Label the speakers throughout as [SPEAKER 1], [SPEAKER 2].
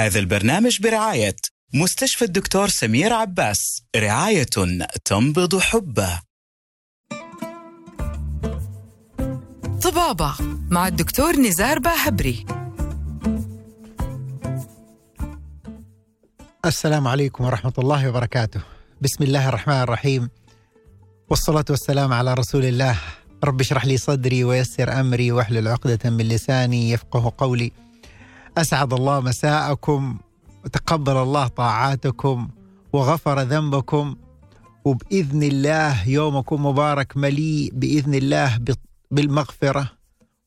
[SPEAKER 1] هذا البرنامج برعاية مستشفى الدكتور سمير عباس رعاية تنبض حبه.
[SPEAKER 2] طبابة مع الدكتور نزار باهبري.
[SPEAKER 3] السلام عليكم ورحمة الله وبركاته. بسم الله الرحمن الرحيم. والصلاة والسلام على رسول الله. رب اشرح لي صدري ويسر أمري واحلل عقدة من لساني يفقه قولي. أسعد الله مساءكم وتقبل الله طاعاتكم وغفر ذنبكم وبإذن الله يومكم مبارك مليء بإذن الله بالمغفرة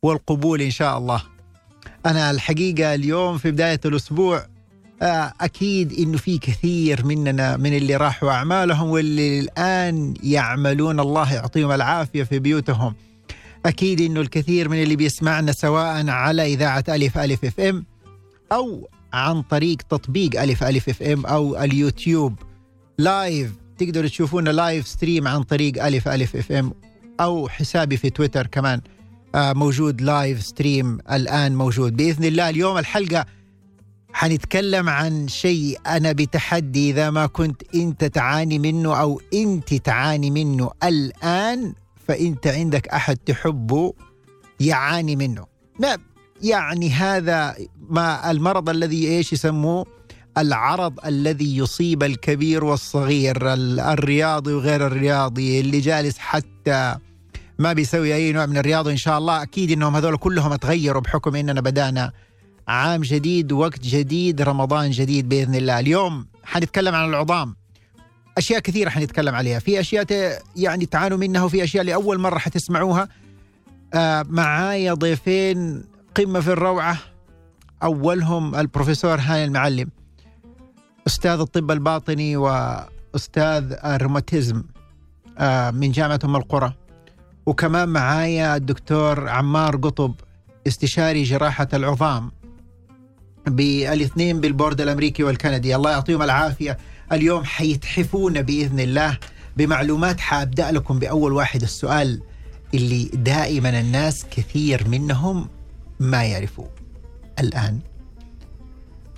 [SPEAKER 3] والقبول إن شاء الله. أنا الحقيقة اليوم في بداية الأسبوع آه، أكيد إنه في كثير مننا من اللي راحوا أعمالهم واللي الآن يعملون. الله يعطيهم العافية في بيوتهم. أكيد إنه الكثير من اللي بيسمعنا سواء على إذاعة ألف ألف FM أو عن طريق تطبيق ألف ألف FM أو اليوتيوب live تقدروا تشوفونا live stream عن طريق ألف ألف FM أو حسابي في تويتر كمان. آه، موجود live stream الآن موجود. بإذن الله اليوم الحلقة حنتكلم عن شيء أنا بتحدي إذا ما كنت أنت تعاني منه أو أنت تعاني منه الآن فأنت عندك أحد تحبه يعاني منه. ما يعني هذا ما المرض الذي إيش يسموه؟ العرض الذي يصيب الكبير والصغير الرياضي وغير الرياضي اللي جالس حتى ما بيسوي أي نوع من الرياضة. إن شاء الله أكيد إنهم هذول كلهم تغيروا بحكم إننا بدأنا عام جديد وقت جديد رمضان جديد بإذن الله. اليوم حنتكلم عن العظام. أشياء كثيرة حنتكلم عليها. في أشياء يعني تعانوا منها وفي أشياء لأول مرة حتسمعوها. آه معايا ضيفين قمة في الروعة. أولهم البروفيسور هاني المعلم أستاذ الطب الباطني وأستاذ الروماتيزم آه من جامعة أم القرى. وكمان معايا الدكتور عمار قطب استشاري جراحة العظام بالاثنين بالبورد الأمريكي والكندي. الله يعطيهم العافية. اليوم حيتحفونا بإذن الله بمعلومات حابدأ لكم بأول واحد السؤال اللي دائما الناس كثير منهم ما يعرفوه الآن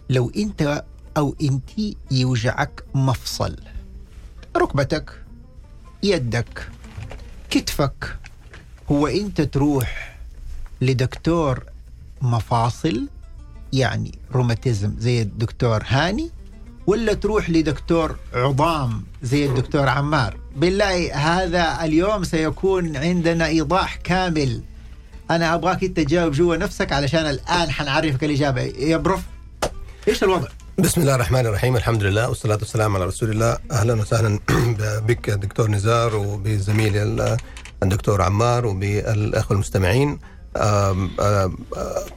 [SPEAKER 3] لو أنت أو أنت يوجعك مفصل ركبتك يدك كتفك هو أنت تروح لدكتور مفاصل يعني روماتيزم زي الدكتور هاني ولا تروح لدكتور عظام زي الدكتور عمار؟ بالله هذا اليوم سيكون عندنا إيضاح كامل. أنا أبغاك أنت تجاوب جوا نفسك علشان الآن حنعرفك الإجابة. يا بروف إيش الوضع؟
[SPEAKER 4] بسم الله الرحمن الرحيم الحمد لله والصلاة والسلام على رسول الله. أهلا وسهلا بك دكتور نزار وبزميلي الدكتور عمار وبالأخوة المستمعين. آم آم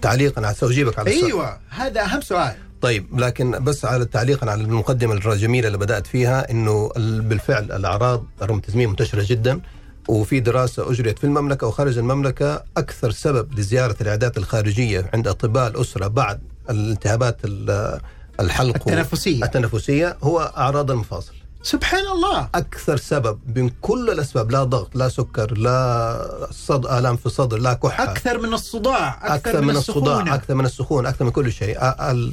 [SPEAKER 4] تعليقا على سأجيبك على
[SPEAKER 3] السؤال. أيوه هذا أهم سؤال.
[SPEAKER 4] طيب لكن بس على تعليقا على المقدمة الجميلة اللي بدأت فيها إنه بالفعل الأعراض الروماتيزميه منتشرة جدا. وفي دراسة أجريت في المملكة وخارج المملكة أكثر سبب لزيارة العيادات الخارجية عند أطباء الأسرة بعد الالتهابات الحلق
[SPEAKER 3] التنفسية.
[SPEAKER 4] التنفسية هو أعراض المفاصل.
[SPEAKER 3] سبحان الله.
[SPEAKER 4] أكثر سبب من كل الأسباب لا ضغط لا سكر لا صد آلام في الصدر لا كحة.
[SPEAKER 3] أكثر من الصداع
[SPEAKER 4] أكثر, أكثر من, من الصداع أكثر من السخونة أكثر من كل شيء.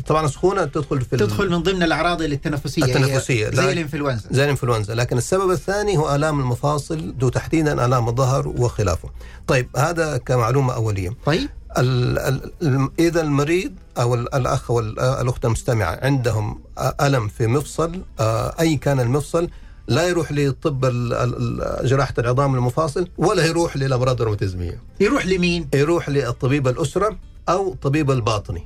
[SPEAKER 4] طبعا السخونة تدخل في
[SPEAKER 3] تدخل من ضمن الأعراض التنفسية
[SPEAKER 4] التنفسية.
[SPEAKER 3] زي الإنفلونزا.
[SPEAKER 4] زي الإنفلونزا. لكن السبب الثاني هو آلام المفاصل دو تحديدا آلام الظهر وخلافه. طيب هذا كمعلومة أولية.
[SPEAKER 3] طيب.
[SPEAKER 4] إذا المريض أو الأخ أو الأخت المستمعة عندهم ألم في مفصل أي كان المفصل لا يروح لطب جراحة العظام المفاصل ولا يروح للأمراض الروماتيزميه
[SPEAKER 3] يروح لمين؟
[SPEAKER 4] يروح للطبيب الأسرة أو طبيب الباطني.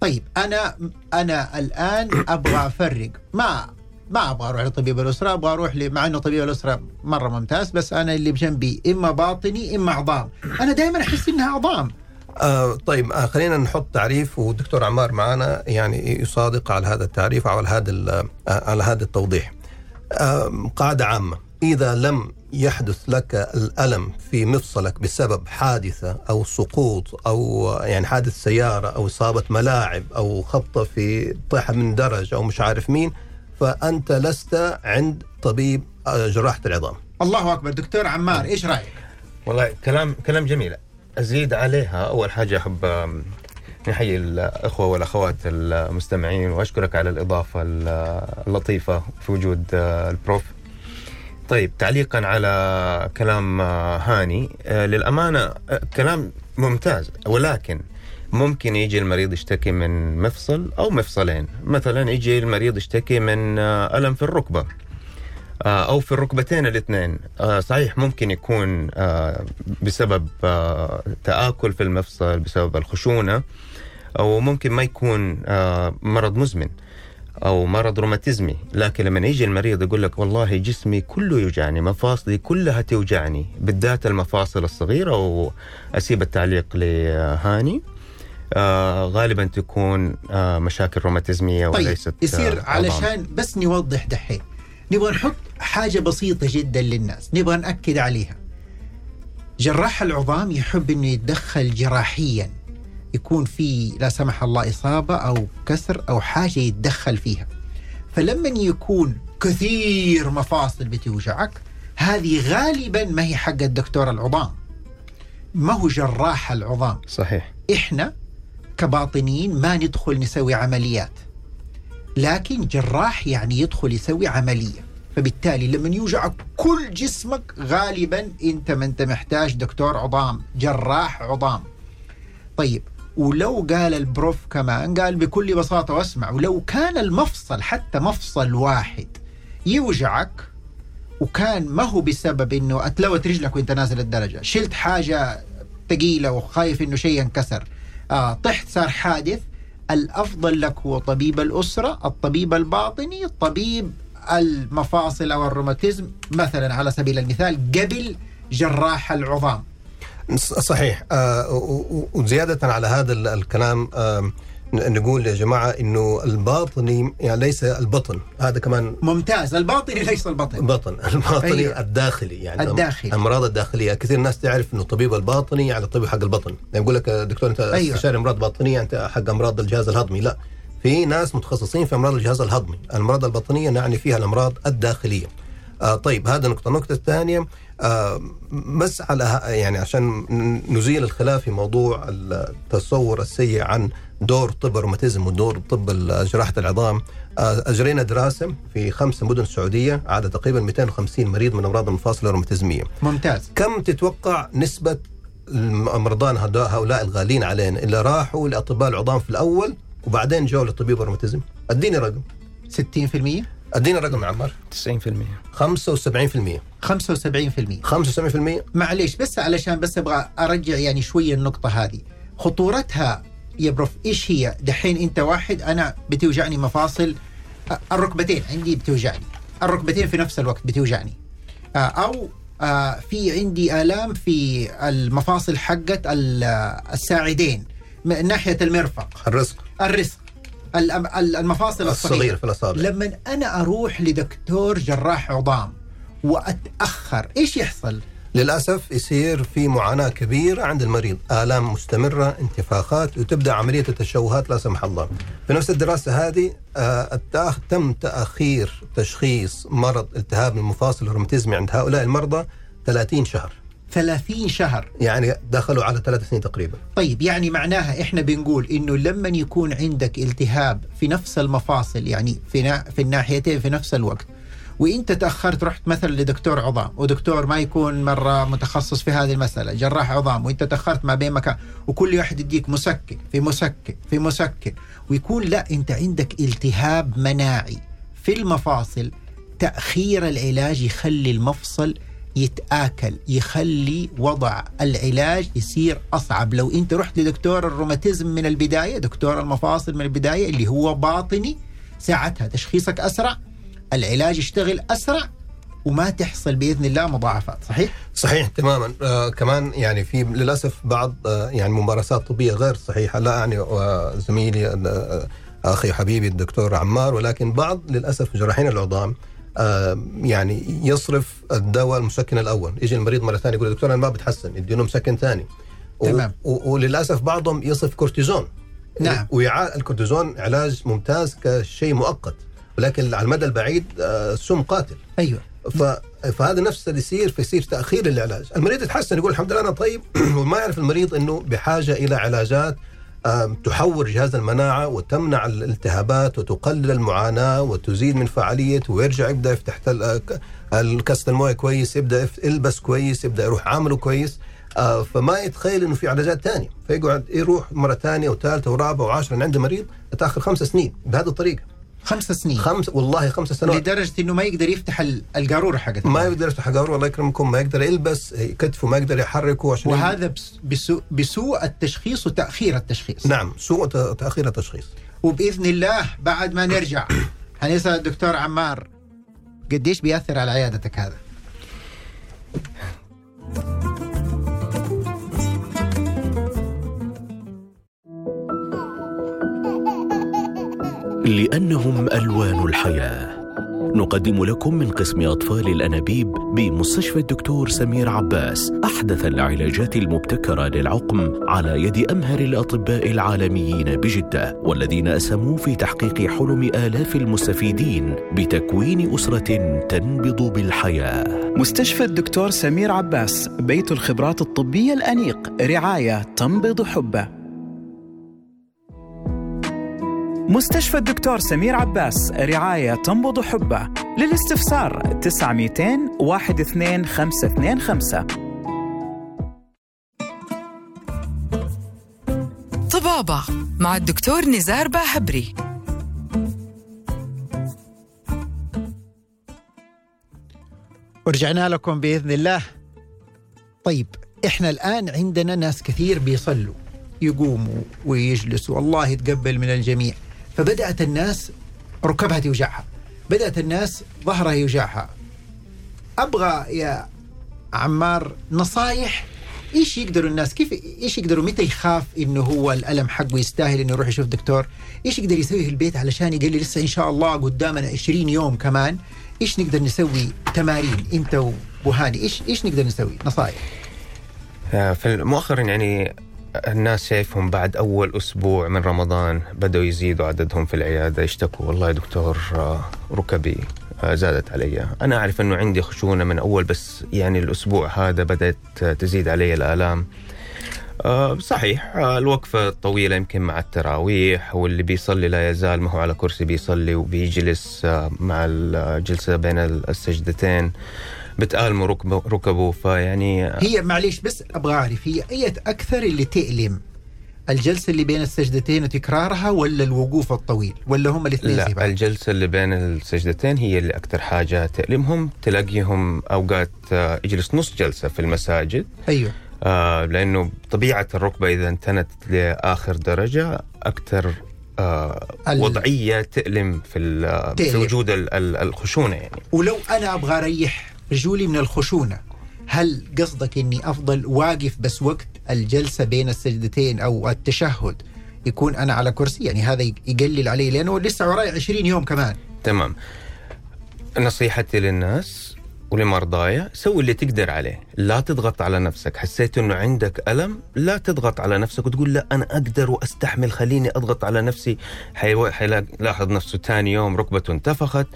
[SPEAKER 3] طيب أنا أنا الآن أبغى أفرق. ما ما أبغى أروح لطبيب الأسرة أبغى أروح مع إنه طبيب الأسرة مرة ممتاز بس أنا اللي بجنبي إما باطني إما عظام. أنا دائما أحس إنها عظام.
[SPEAKER 4] آه طيب آه خلينا نحط تعريف والدكتور عمار معنا يعني يصادق على هذا التعريف أو على هذا آه على هذا التوضيح. آه قاعدة عامة إذا لم يحدث لك الألم في مفصلك بسبب حادثة أو سقوط أو يعني حادث سيارة أو إصابة ملاعب أو خبطة في طيحه من درج أو مش عارف مين فأنت لست عند طبيب آه، جراحة العظام.
[SPEAKER 3] الله أكبر دكتور عمار إيش رأيك؟
[SPEAKER 5] والله كلام كلام جميل أزيد عليها. أول حاجة أحب نحيي الأخوة والأخوات المستمعين وأشكرك على الإضافة اللطيفة في وجود آه، البروف. طيب تعليقا على كلام آه، هاني. آه، للأمانة آه، كلام ممتاز ولكن ممكن يجي المريض يشتكي من مفصل أو مفصلين. مثلا يجي المريض يشتكي من آه، ألم في الركبة. آه، أو في الركبتين الاثنين. آه، صحيح ممكن يكون آه، بسبب تآكل في المفصل بسبب الخشونة أو ممكن ما يكون مرض مزمن أو مرض روماتيزمي. لكن لما يجي المريض يقول لك والله جسمي كله يوجعني مفاصلي كلها توجعني بالذات المفاصل الصغيرة وأسيب التعليق لهاني آه غالبا تكون آه مشاكل روماتيزمية
[SPEAKER 3] طيب
[SPEAKER 5] وليست
[SPEAKER 3] يصير
[SPEAKER 5] آه.
[SPEAKER 3] علشان بس نوضح دحين. نبغى نحط حاجة بسيطة جدا للناس نبغى نأكد عليها. جراح العظام يحب إنه يتدخل جراحيا يكون في لا سمح الله إصابة أو كسر أو حاجة يتدخل فيها. فلما يكون كثير مفاصل بتوجعك هذه غالبا ما هي حق الدكتور العظام. ما هو جراح العظام.
[SPEAKER 5] صحيح.
[SPEAKER 3] إحنا كباطنيين ما ندخل نسوي عمليات. لكن جراح يعني يدخل يسوي عملية. فبالتالي لما يوجعك كل جسمك غالبا أنت ما أنت محتاج دكتور عظام جراح عظام. طيب ولو قال البروف كمان قال بكل بساطة واسمع ولو كان المفصل حتى مفصل واحد يوجعك وكان ما هو بسبب إنه أتلوت رجلك وأنت نازل الدرجة شلت حاجة ثقيلة وخايف إنه شيء ينكسر آه طحت صار حادث الأفضل لك هو طبيب الأسرة الطبيب الباطني طبيب المفاصل أو الروماتيزم. مثلا على سبيل المثال قبل جراح العظام.
[SPEAKER 4] صحيح. آه، وزيادة على هذا ال- الكلام نقول يا جماعة أنه الباطني يعني ليس البطن هذا كمان
[SPEAKER 3] ممتاز الباطني ليس البطن
[SPEAKER 4] بطن الباطني.
[SPEAKER 3] أيوة.
[SPEAKER 4] الداخلي يعني
[SPEAKER 3] الداخلي.
[SPEAKER 4] الأمراض الداخلية كثير ناس تعرف إنه الطبيب الباطني يعني الطبيب حق البطن يعني يقول لك دكتور أنت.
[SPEAKER 3] أيوة.
[SPEAKER 4] استشاري أمراض باطنية أنت حق أمراض الجهاز الهضمي لا في ناس متخصصين في أمراض الجهاز الهضمي الأمراض البطنيه نعني فيها الأمراض الداخلية آه طيب هذا نقطة النقطه الثانية آه بس على يعني عشان نزيل الخلاف في موضوع التصور السيء عن دور طب الروماتيزم ودور طب جراحة العظام. آه، أجرينا دراسة في خمس مدن سعوديه عاد تقريبا 250 مريض من أمراض المفاصل الروماتيزمية.
[SPEAKER 3] ممتاز.
[SPEAKER 4] كم تتوقع نسبة المرضى هدا- هؤلاء الغالين علينا اللي راحوا لأطباء العظام في الأول وبعدين جو لطبيب الروماتيزم أديني رقم.
[SPEAKER 3] 60%
[SPEAKER 4] أديني رقم يا عمار.
[SPEAKER 5] 90%
[SPEAKER 4] 75%
[SPEAKER 3] 75%
[SPEAKER 4] 75%
[SPEAKER 3] معليش بس علشان بس أبغى أرجع يعني شوية النقطة هذه. خطورتها يا بروف إيش هي؟ دحين أنت واحد أنا بتوجعني مفاصل. الركبتين عندي بتوجعني. الركبتين في نفس الوقت بتوجعني. أو في عندي آلام في المفاصل حقت ال- الساعدين من ناحية المرفق.
[SPEAKER 4] الرزق.
[SPEAKER 3] الرزق. المفاصل
[SPEAKER 4] الصغير
[SPEAKER 3] الصغيره
[SPEAKER 4] في الأصابع.
[SPEAKER 3] لما أنا أروح لدكتور جراح عظام وأتأخر إيش يحصل؟
[SPEAKER 4] للأسف يصير في معاناة كبيرة عند المريض، آلام مستمرة، انتفاخات وتبدأ عملية التشوهات لا سمح الله. في نفس الدراسة هذه آه، تم تأخير تشخيص مرض التهاب المفاصل الروماتيزمي عند هؤلاء المرضى 30 شهر،
[SPEAKER 3] 30 شهر
[SPEAKER 4] يعني دخلوا على ثلاث سنين تقريبا.
[SPEAKER 3] طيب يعني معناها إحنا بنقول إنه لما يكون عندك التهاب في نفس المفاصل يعني في في الناحيتين في نفس الوقت وإنت تأخرت رحت مثلا لدكتور عظام ودكتور ما يكون مرة متخصص في هذه المسألة جراح عظام وإنت تأخرت ما بين مكان وكل واحد يديك مسكن في مسكن في مسكن ويكون لا أنت عندك التهاب مناعي في المفاصل تأخير العلاج يخلي المفصل يتآكل يخلي وضع العلاج يصير أصعب. لو أنت رحت لدكتور الروماتيزم من البداية دكتور المفاصل من البداية اللي هو باطني ساعتها تشخيصك أسرع العلاج يشتغل أسرع وما تحصل بإذن الله مضاعفات. صحيح؟
[SPEAKER 4] صحيح تماما. آه كمان يعني في للأسف بعض آه يعني ممارسات طبية غير صحيحة. لا يعني آه زميلي آه أخي وحبيبي الدكتور عمار ولكن بعض للأسف جراحين العظام آه يعني يصرف الدواء المسكن الأول. يجي المريض مرة ثانية يقول دكتور أنا ما بتحسن. يديله مسكن ثاني.
[SPEAKER 3] تمام.
[SPEAKER 4] وللأسف بعضهم يصرف كورتيزون.
[SPEAKER 3] نعم.
[SPEAKER 4] ويع... الكورتيزون علاج ممتاز كشيء مؤقت. ولكن على المدى البعيد آه سم قاتل.
[SPEAKER 3] أيوه.
[SPEAKER 4] ف... فهذا نفس اللي يصير فيصير تأخير العلاج، المريض يتحسن يقول الحمد لله أنا طيب وما يعرف المريض إنه بحاجة إلى علاجات تحور جهاز المناعة وتمنع الالتهابات وتقلل المعاناة وتزيد من فعاليته ويرجع يبدأ يفتح آه، الكاسة الموية كويس يبدأ يلبس كويس يبدأ يروح عامله كويس آه، فما يتخيل إنه في علاجات ثانية فيقعد يروح مرة ثانية وثالثة ورابعة وعاشره عندي مريض تأخر خمس سنين بهذه الطريقة.
[SPEAKER 3] خمس سنين.
[SPEAKER 4] خمس والله خمس سنوات.
[SPEAKER 3] لدرجة إنه ما يقدر يفتح ال- القاروره حقت
[SPEAKER 4] ما يقدر يفتح قارور الله يكرمكم. ما يقدر يلبس كتفه ما يقدر يحركه عشان
[SPEAKER 3] وهذا بس- بسوء, بسوء التشخيص وتأخير التشخيص.
[SPEAKER 4] نعم سوء تأخير التشخيص.
[SPEAKER 3] وبإذن الله بعد ما نرجع. حنسال الدكتور عمار قديش بيأثر على عيادتك هذا؟
[SPEAKER 6] لأنهم ألوان الحياة. نقدم لكم من قسم أطفال الأنابيب بمستشفى الدكتور سمير عباس أحدث العلاجات المبتكرة للعقم على يد أمهر الأطباء العالميين بجدة والذين أسهموا في تحقيق حلم آلاف المستفيدين بتكوين أسرة تنبض بالحياة.
[SPEAKER 1] مستشفى الدكتور سمير عباس بيت الخبرات الطبية الأنيق رعاية تنبض حبه. مستشفى الدكتور سمير عباس رعاية تنبض حبه. للاستفسار 900 12525
[SPEAKER 2] طبابة مع الدكتور نزار باهبري.
[SPEAKER 3] ورجعنا لكم بإذن الله. طيب إحنا الآن عندنا ناس كثير بيصلوا يقوموا ويجلسوا. الله يتقبل من الجميع. فبدأت الناس ركبها توجعها بدأت الناس ظهرها يوجعها. أبغى يا عمار نصايح إيش يقدروا الناس؟ كيف إيش يقدروا؟ متى يخاف إنه هو الألم حقه يستاهل إنه يروح يشوف دكتور؟ إيش يقدر يسوي في البيت علشان يقول لي لسه إن شاء الله قدامنا 20 يوم كمان. إيش نقدر نسوي؟ تمارين أنت وهاني إيش إيش نقدر نسوي؟ نصايح.
[SPEAKER 5] آه، مؤخرا يعني الناس شايفهم بعد أول أسبوع من رمضان بدأوا يزيدوا عددهم في العيادة يشتكوا. والله يا دكتور آه، ركبي آه، زادت علي. أنا أعرف أنه عندي خشونة من أول بس يعني الأسبوع هذا بدأت آه، تزيد علي الآلام. صحيح الوقفة الطويلة يمكن مع التراويح واللي بيصلي لا يزال ما هو على كرسي بيصلي وبيجلس مع الجلسة بين السجدتين. بتآلموا ركبه, ركبه فيعني
[SPEAKER 3] هي معليش بس أبغى أعرف هي أي أكثر اللي تألم الجلسة اللي بين السجدتين وتكرارها ولا الوقوف الطويل ولا هم الاثنين
[SPEAKER 5] لا
[SPEAKER 3] بعض؟
[SPEAKER 5] الجلسة اللي بين السجدتين هي اللي أكثر حاجة تألمهم تلاقيهم أوقات آه، يجلس نص جلسة في المساجد.
[SPEAKER 3] أيوه.
[SPEAKER 5] آه، لأنه طبيعة الركبة إذا انتنت لآخر درجة أكثر آه،
[SPEAKER 3] ال-
[SPEAKER 5] وضعية تألم في, في. وجود ال- ال- الخشونة يعني.
[SPEAKER 3] ولو أنا أبغى أريح رجولي من الخشونة. هل قصدك إني أفضل واقف بس وقت الجلسة بين السجدتين أو التشهد يكون أنا على كرسي؟ يعني هذا يقلل علي لأنه لسه وراي 20 يوم كمان.
[SPEAKER 5] تمام. نصيحتي للناس ولمرضايا سوي اللي تقدر عليه. لا تضغط على نفسك. حسيت إنه عندك ألم؟ لا تضغط على نفسك وتقول لا أنا أقدر وأستحمل خليني أضغط على نفسي. حيلاحظ نفسه ثاني يوم ركبته انتفخت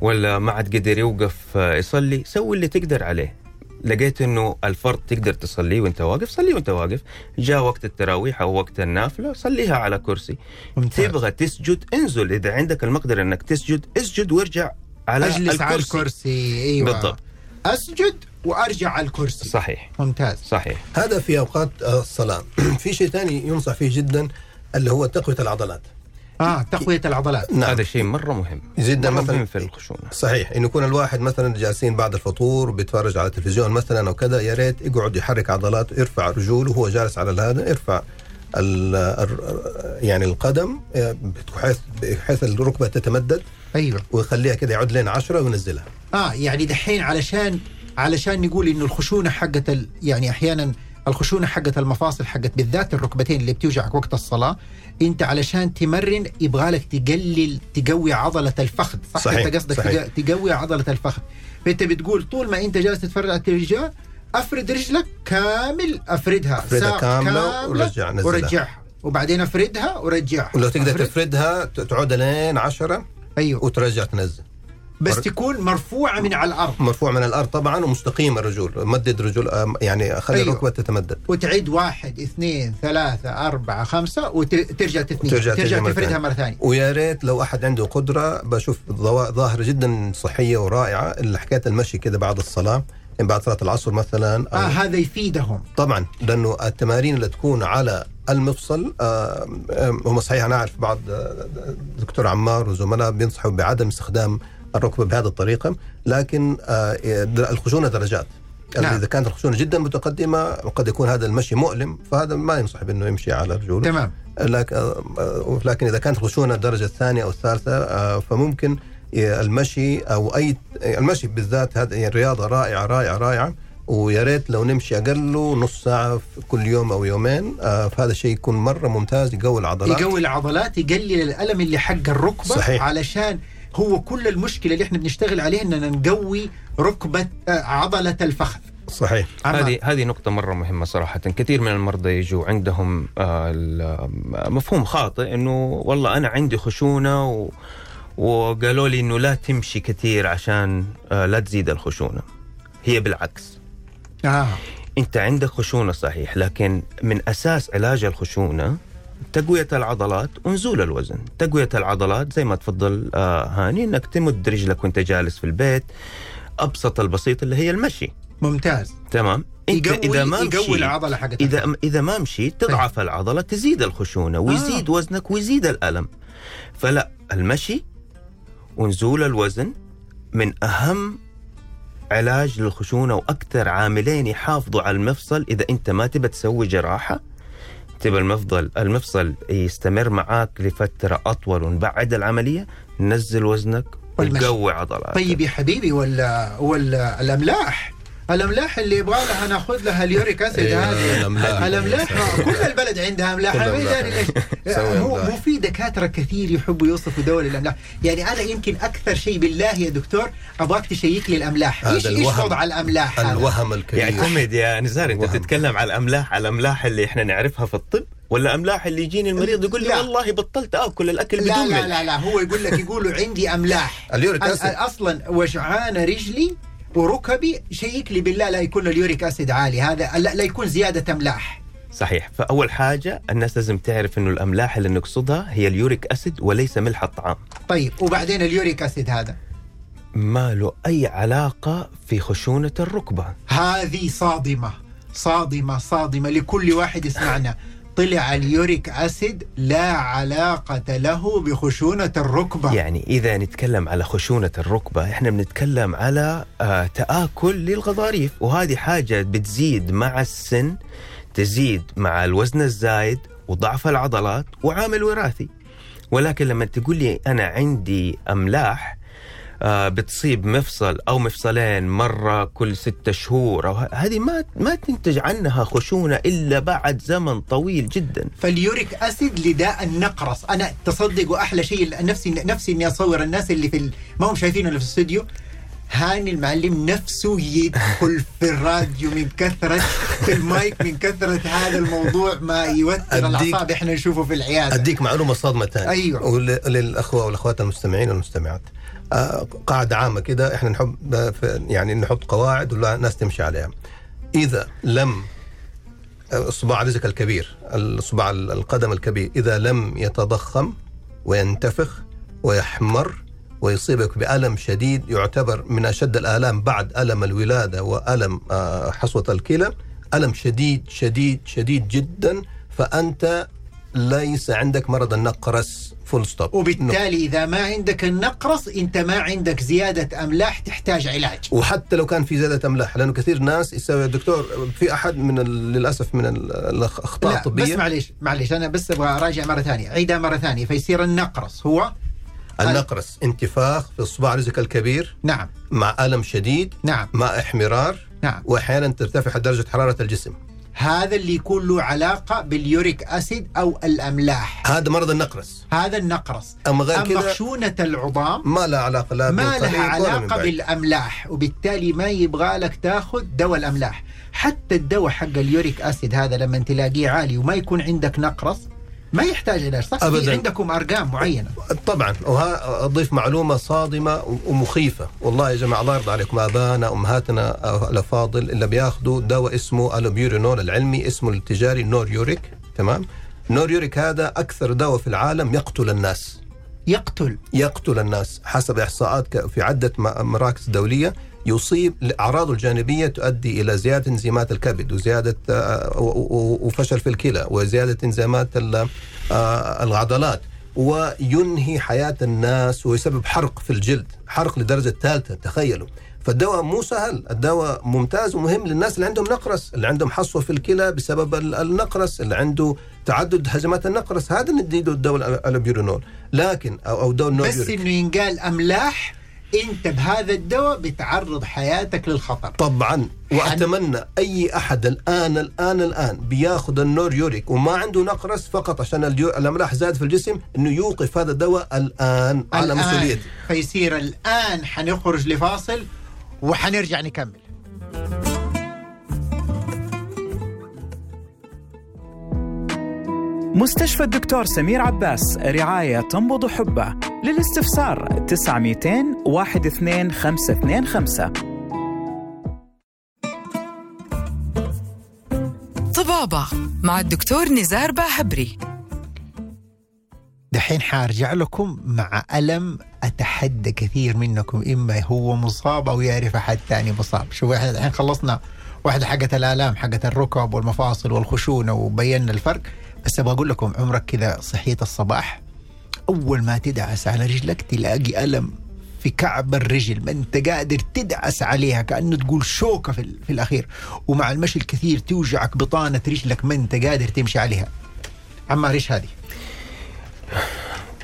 [SPEAKER 5] ولا ما عاد قدر يوقف آه، يصلي. سوي اللي تقدر عليه. لقيت إنه الفرض تقدر تصليه وأنت واقف صليه وأنت واقف. جاء وقت التراويح أو وقت النافلة صليها على كرسي.
[SPEAKER 3] ممتاز.
[SPEAKER 5] تبغى تسجد انزل. إذا عندك المقدرة إنك تسجد اسجد وارجع على
[SPEAKER 3] اجلس
[SPEAKER 5] الكرسي.
[SPEAKER 3] على الكرسي. أيوه.
[SPEAKER 5] بالضبط.
[SPEAKER 3] أسجد وأرجع على الكرسي.
[SPEAKER 5] صحيح.
[SPEAKER 3] ممتاز.
[SPEAKER 5] صحيح.
[SPEAKER 4] هذا في أوقات الصلاة. في شيء ثاني ينصح فيه جدا اللي هو تقوية العضلات.
[SPEAKER 3] آه تقوية العضلات.
[SPEAKER 5] نعم. هذا شيء مرة مهم.
[SPEAKER 4] جدا
[SPEAKER 5] مرة
[SPEAKER 4] مثلا
[SPEAKER 5] مهم في الخشونة.
[SPEAKER 4] صحيح. انه يكون الواحد مثلا جالسين بعد الفطور بيتفرج على التلفزيون مثلا أو كذا يا ريت يقعد يحرك عضلاته يرفع رجوله وهو جالس على هذا يرفع يعني القدم آه، بحيث بحيث الركبة تتمدد.
[SPEAKER 3] أيوه.
[SPEAKER 4] ويخليها كده يعد لين 10 وينزلها.
[SPEAKER 3] آه يعني دحين علشان علشان نقول إنه الخشونة حقت ال... يعني أحيانا الخشونة حقت المفاصل حقت بالذات الركبتين اللي بتوجعك وقت الصلاة أنت علشان تمرن يبغالك تقلل تقوي عضلة الفخذ صح؟
[SPEAKER 4] صحيح،
[SPEAKER 3] أنت قصدك
[SPEAKER 4] صحيح.
[SPEAKER 3] تق- تقوي عضلة الفخذ. فأنت بتقول طول ما أنت جالس تتفرج على التلفزيون أفرد رجلك كامل أفردها.
[SPEAKER 4] أفردها
[SPEAKER 3] ساق
[SPEAKER 4] كاملة ورجع- نزلها.
[SPEAKER 3] ورجعها وبعدين أفردها ورجعها
[SPEAKER 4] ولو تقدر
[SPEAKER 3] أفرد-
[SPEAKER 4] تفردها تعود لين 10
[SPEAKER 3] أيوه.
[SPEAKER 4] وترجع تنزل.
[SPEAKER 3] بس تكون مرفوعة من على الأرض.
[SPEAKER 4] مرفوع من الأرض طبعا ومستقيم الرجول. مدد رجول يعني خلي
[SPEAKER 3] أيوه.
[SPEAKER 4] الركبة تتمدد.
[SPEAKER 3] وتعيد واحد اثنين ثلاثة أربعة خمسة وترجع تثني
[SPEAKER 4] ترجع
[SPEAKER 3] ترجع تفردها. مرة ثانية.
[SPEAKER 4] ويا ريت لو أحد عنده قدرة بشوف ظاهرة جدا صحية ورائعة. اللي حكايه المشي كده بعد الصلاة. يعني بعد صلاه العصر مثلا
[SPEAKER 3] آه هذا يفيدهم.
[SPEAKER 4] طبعا لأنه التمارين اللي تكون على المفصل آه، هم صحيح أنا أعرف بعض آه، دكتور عمار وزملاء بينصحوا بعدم استخدام الركبة بهذه الطريقة لكن آه، الخشونة درجات.
[SPEAKER 3] نعم.
[SPEAKER 4] إذا كانت الخشونة جدا متقدمة قد يكون هذا المشي مؤلم فهذا ما ينصح بأنه يمشي على رجوله.
[SPEAKER 3] تمام.
[SPEAKER 4] لكن آه، لكن إذا كانت الخشونة الدرجة الثانية أو الثالثة آه، فممكن المشي أو اي المشي بالذات هذه يعني رياضة رائعة رائعة رائعة ويا ريت لو نمشي اقله نص ساعة في كل يوم أو يومين آه، فهذا الشيء يكون مرة ممتاز يقوي العضلات
[SPEAKER 3] يقوي العضلات يقلل الألم اللي حق الركبة
[SPEAKER 4] صحيح.
[SPEAKER 3] علشان هو كل المشكلة اللي إحنا بنشتغل عليها إننا نقوي ركبة آه، عضلة الفخذ
[SPEAKER 4] صحيح.
[SPEAKER 5] هذه هذه نقطة مرة مهمة صراحة، كثير من المرضى يجوا عندهم آه، مفهوم خاطئ إنه والله أنا عندي خشونة و وقالوا لي إنه لا تمشي كثير عشان آه، لا تزيد الخشونة. هي بالعكس،
[SPEAKER 3] آه.
[SPEAKER 5] أنت عندك خشونة صحيح لكن من أساس علاج الخشونة تقوية العضلات ونزول الوزن. تقوية العضلات زي ما تفضل آه هاني إنك تمد رجلك وأنت جالس في البيت أبسط البسيط اللي هي المشي.
[SPEAKER 3] ممتاز.
[SPEAKER 5] تمام؟ أنت
[SPEAKER 3] يقوي
[SPEAKER 5] إذا ما
[SPEAKER 3] يقوي العضلة حقتك.
[SPEAKER 5] إذا إذا ما مشيت تضعف العضلة تزيد الخشونة ويزيد
[SPEAKER 3] آه.
[SPEAKER 5] وزنك ويزيد الألم. فلا المشي ونزول الوزن من أهم علاج للخشونة وأكثر عاملين يحافظوا على المفصل. إذا أنت ما تبى تسوي جراحة تبى المفضل المفصل يستمر معاك لفترة أطول ونبعد العملية نزل وزنك
[SPEAKER 3] والمشي.
[SPEAKER 5] وقوي عضلاتك.
[SPEAKER 3] طيب يا حبيبي ولا ولا الاملاح الأملاح اللي يبغى لها ناخذ لها ال uric
[SPEAKER 4] acid
[SPEAKER 3] هذه.
[SPEAKER 4] الأملاح.
[SPEAKER 3] كل البلد عندها
[SPEAKER 4] أملاح.
[SPEAKER 3] مو
[SPEAKER 4] أملاح.
[SPEAKER 3] مو في دكاترة كثير يحبوا يوصفوا دول الأملاح. يعني أنا يمكن أكثر شيء بالله يا دكتور أبغاك تشيك لي الأملاح.
[SPEAKER 4] هذا
[SPEAKER 3] إيش إيش
[SPEAKER 4] الوهم.
[SPEAKER 3] وضع الأملاح هذا؟
[SPEAKER 4] الوهم الكبير.
[SPEAKER 5] يعتمد يا نزار
[SPEAKER 4] أنت.
[SPEAKER 5] تتكلم على الأملاح على الأملاح اللي إحنا نعرفها في الطب ولا أملاح اللي يجيني المريض يقول لي
[SPEAKER 3] لا.
[SPEAKER 5] والله بطلت آكل الأكل
[SPEAKER 3] لا
[SPEAKER 5] بدون
[SPEAKER 3] لا
[SPEAKER 5] ملح.
[SPEAKER 3] لا لا هو يقول لك يقولوا عندي أملاح.
[SPEAKER 4] ال
[SPEAKER 3] uric
[SPEAKER 4] acid
[SPEAKER 3] أصلا وجعانه رجلي وركبي شيك لي بالله لا يكون ال uric acid عالي. هذا لا, يكون زيادة أملاح.
[SPEAKER 5] صحيح. فأول حاجة الناس لازم تعرف إنه الأملاح اللي نقصدها هي ال uric acid وليس ملح الطعام.
[SPEAKER 3] طيب وبعدين ال uric acid هذا؟
[SPEAKER 5] ما له أي علاقة في خشونة الركبة.
[SPEAKER 3] هذه صادمة صادمة صادمة لكل واحد يسمعنا. طلع اليوريك أسيد لا علاقة له بخشونة الركبة.
[SPEAKER 5] يعني إذا نتكلم على خشونة الركبة إحنا بنتكلم على آه تآكل للغضاريف. وهذه حاجة بتزيد مع السن تزيد مع الوزن الزايد وضعف العضلات وعامل وراثي. ولكن لما تقول لي أنا عندي أملاح آه بتصيب مفصل أو مفصلين مرة كل ستة شهور أو ه- هذه ما ما تنتج عنها خشونة إلا بعد زمن طويل جدا.
[SPEAKER 3] فال uric acid لداء النقرس أنا تصدقوا أحلى شيء نفسي نفسي إني أصور الناس اللي في. ما هم شايفينه اللي في الاستوديو. هاني المعلم نفسه يدخل في الراديو من كثرة في المايك من كثرة هذا الموضوع ما يوتر
[SPEAKER 4] أديك-
[SPEAKER 3] الأعصاب إحنا نشوفه في العيادة.
[SPEAKER 4] أديك معلومة صادمة ثانية.
[SPEAKER 3] أيوة.
[SPEAKER 4] وللاخوه والأخوات المستمعين والمستمعات. آه، قاعدة عامة كده إحنا نحب يعني نحط قواعد والناس تمشي عليها. إذا لم آه، صباع رزق الكبير الصباع القدم الكبير إذا لم يتضخم وينتفخ ويحمر ويصيبك بألم شديد يعتبر من أشد الآلام بعد ألم الولادة وألم آه، حصوة الكلى ألم شديد شديد شديد جدا فأنت ليس عندك مرض النقرس full stop
[SPEAKER 3] وبالتالي إذا ما عندك النقرس أنت ما عندك زيادة أملاح تحتاج علاج.
[SPEAKER 4] وحتى لو كان في زيادة أملاح لأنه كثير ناس يسوي دكتور في أحد من للأسف من ال- الأخطاء
[SPEAKER 3] لا بس معليش معليش أنا بس أبغى أراجع مرة ثانية. عيدها مرة ثانية فيصير النقرس هو؟
[SPEAKER 4] النقرس انتفاخ في الصباع رجل الكبير.
[SPEAKER 3] نعم.
[SPEAKER 4] مع ألم شديد.
[SPEAKER 3] نعم.
[SPEAKER 4] مع احمرار.
[SPEAKER 3] نعم.
[SPEAKER 4] وأحيانا ترتفع درجة حرارة الجسم.
[SPEAKER 3] هذا اللي يكون له علاقة بال uric acid أو الأملاح.
[SPEAKER 4] هذا مرض النقرس.
[SPEAKER 3] هذا النقرس.
[SPEAKER 4] أما غير
[SPEAKER 3] أما
[SPEAKER 4] كذا
[SPEAKER 3] خشونة العظام
[SPEAKER 4] ما لها علاقة لا
[SPEAKER 3] ما لها علاقة. بالأملاح وبالتالي ما يبغى لك تاخذ دواء الأملاح. حتى الدواء حق ال uric acid هذا لما تلاقيه عالي وما يكون عندك نقرس ما يحتاج علاج صح؟
[SPEAKER 4] أبداً.
[SPEAKER 3] في عندكم أرقام معينة.
[SPEAKER 4] طبعا واضيف معلومة صادمة ومخيفة. والله يا جماعة الله يرضى عليكم. ابائنا أمهاتنا الافاضل اللي بياخذوا دواء اسمه allopurinol العلمي اسمه التجاري No-Uric تمام؟ نوريوريك هذا أكثر دواء في العالم يقتل الناس.
[SPEAKER 3] يقتل.
[SPEAKER 4] يقتل الناس حسب إحصاءات ك- في عدة م- مراكز دولية. يصيب اعراضه الجانبية تؤدي إلى زيادة انزيمات الكبد وزيادة آه، وفشل في الكلى وزيادة انزيمات آه، العضلات وينهي حياة الناس ويسبب حرق في الجلد حرق لدرجة ثالثة تخيلوا فالدواء مو سهل الدواء ممتاز ومهم للناس اللي عندهم نقرس اللي عندهم حصوة في الكلى بسبب ال- النقرس اللي عنده تعدد هجمات النقرس هذا نديله الدواء ال- البيورينول لكن أو أو دواء
[SPEAKER 3] بس. إنه ينقال أملاح انت بهذا الدواء بتعرض حياتك للخطر.
[SPEAKER 4] طبعا. وأتمنى أي أحد الآن الآن الآن بياخذ النوريوريك وما عنده نقرس فقط عشان الأملاح زاد في الجسم إنه يوقف هذا الدواء الآن على
[SPEAKER 3] الآن
[SPEAKER 4] مسؤوليتي
[SPEAKER 3] فيصير الآن حنخرج لفاصل وحنرجع نكمل.
[SPEAKER 1] مستشفى الدكتور سمير عباس رعاية تنبض حبه. للاستفسار 900 12525
[SPEAKER 2] طبابة مع الدكتور نزار باهبري.
[SPEAKER 3] دحين حارجع لكم مع ألم. أتحدى كثير منكم إما هو مصاب أو يعرف أحد ثاني مصاب. شوف إحنا الحين خلصنا واحدة حقت الآلام حقت الركب والمفاصل والخشونة وبينا الفرق. بس أبغى أقول لكم عمرك كذا صحيت الصباح؟ أول ما تدعس على رجلك تلاقي ألم في كعب الرجل ما أنت قادر تدعس عليها كأنه تقول شوكة في, في الأخير. ومع المشي الكثير توجعك بطانة رجلك ما أنت قادر تمشي عليها. عمار إيش هذه؟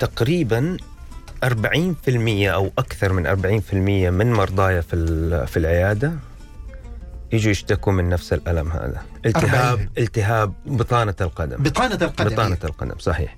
[SPEAKER 5] تقريبا 40% أو أكثر من 40% من مرضايا في ال- في العيادة يجوا يشتكوا من نفس الألم هذا. التهاب
[SPEAKER 3] 40.
[SPEAKER 5] التهاب بطانة القدم.
[SPEAKER 3] بطانة القدم
[SPEAKER 5] بطانة القدم صحيح.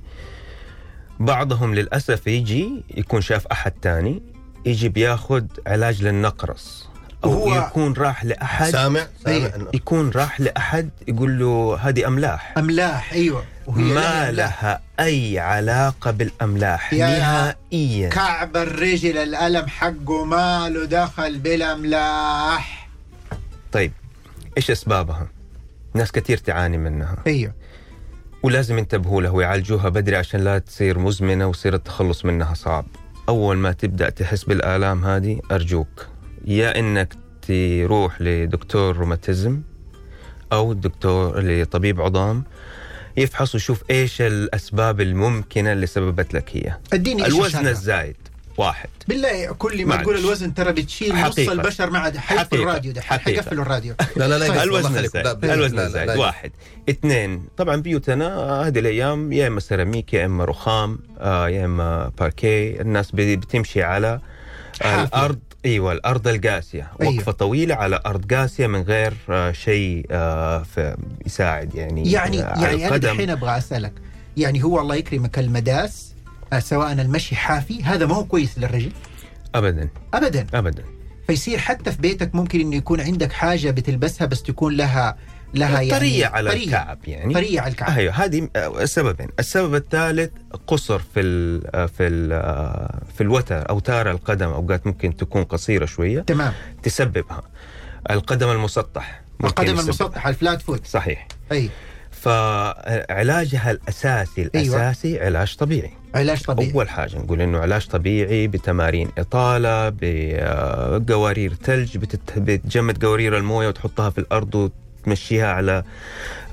[SPEAKER 5] بعضهم للأسف يجي يكون شاف أحد تاني يجي بياخذ علاج للنقرس. أو
[SPEAKER 3] وهو-
[SPEAKER 5] يكون راح لأحد.
[SPEAKER 4] سامع؟
[SPEAKER 3] إيه.
[SPEAKER 4] سامع
[SPEAKER 5] يكون راح لأحد يقول له هذه أملاح.
[SPEAKER 3] أملاح أيوه. وهي
[SPEAKER 5] ما
[SPEAKER 3] لها
[SPEAKER 5] أي علاقة بالأملاح
[SPEAKER 3] يا-
[SPEAKER 5] نهائيا.
[SPEAKER 3] كعب الرجل الألم حقه ما له دخل بالأملاح.
[SPEAKER 5] طيب إيش أسبابها؟ ناس كثير تعاني منها.
[SPEAKER 3] أيوه.
[SPEAKER 5] ولازم ينتبهوا له ويعالجوها بدري عشان لا تصير مزمنة ويصير التخلص منها صعب. أول ما تبدأ تحس بالآلام هذه أرجوك يا إنك تروح لدكتور روماتيزم أو دكتور لطبيب عظام يفحص ويشوف إيش الأسباب الممكنة اللي سببت لك هي.
[SPEAKER 3] اديني
[SPEAKER 5] الوزن؟ الزايد واحد
[SPEAKER 3] بالله كل ما. تقول الوزن ترى بتشيل نص. البشر ما عاد حيقفل
[SPEAKER 5] حقيقة.
[SPEAKER 3] الراديو ده. حيقفلوا الراديو
[SPEAKER 4] لا لا لا
[SPEAKER 3] طيب.
[SPEAKER 5] الوزن
[SPEAKER 4] لا،
[SPEAKER 5] الوزن
[SPEAKER 4] لا، لا،
[SPEAKER 5] الزايد
[SPEAKER 4] لا.
[SPEAKER 5] واحد اثنين طبعا بيوتنا هذه الأيام يا إما سيراميك يا إما رخام آه، يا إما باركيه الناس بتمشي على
[SPEAKER 3] حافية.
[SPEAKER 5] الأرض إيوه الأرض القاسية
[SPEAKER 3] أيوة.
[SPEAKER 5] وقفة طويلة على أرض قاسية من غير آه، شيء آه، يساعد يعني
[SPEAKER 3] يعني
[SPEAKER 5] على
[SPEAKER 3] يعني
[SPEAKER 5] أنا.
[SPEAKER 3] الحين أبغى أسألك يعني هو الله يكرمك المداس سواء المشي حافي هذا ما هو كويس للرجل.
[SPEAKER 5] ابدا.
[SPEAKER 3] ابدا.
[SPEAKER 5] ابدا.
[SPEAKER 3] فيصير حتى في بيتك ممكن إنه يكون عندك حاجة بتلبسها بس تكون لها لها يعني
[SPEAKER 5] طرية على
[SPEAKER 3] طرية.
[SPEAKER 5] الكعب يعني.
[SPEAKER 3] طرية على الكعب.
[SPEAKER 5] أيوه هذه آه، سببين، السبب الثالث قصر في ال في ال في الوتر اوتار القدم أوقات ممكن تكون قصيرة شوية.
[SPEAKER 3] تمام.
[SPEAKER 5] تسببها. القدم المسطح.
[SPEAKER 3] القدم المسطحه الفلات فوت.
[SPEAKER 5] صحيح.
[SPEAKER 3] أي.
[SPEAKER 5] فعلاجها الأساسي
[SPEAKER 3] أيوة.
[SPEAKER 5] الأساسي علاج طبيعي.
[SPEAKER 3] علاج طبيعي.
[SPEAKER 5] أول حاجة نقول إنه علاج طبيعي بتمارين إطالة بقوارير ثلج بتت- بتجمد قوارير الموية وتحطها في الأرض وتمشيها على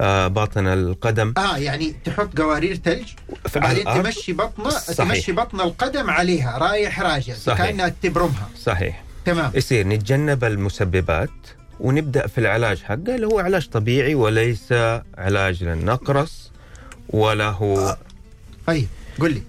[SPEAKER 5] آه، باطن القدم.
[SPEAKER 3] آه يعني تحط قوارير ثلج بعدين. تمشي
[SPEAKER 5] صحيح.
[SPEAKER 3] تمشي بطن القدم عليها رايح راجع. كأنها تبرمها.
[SPEAKER 5] صحيح.
[SPEAKER 3] تمام.
[SPEAKER 5] يصير نتجنب المسببات ونبدأ في العلاج حقه اللي هو علاج طبيعي وليس علاج للنقرس ولا هو
[SPEAKER 3] طيب قل لي.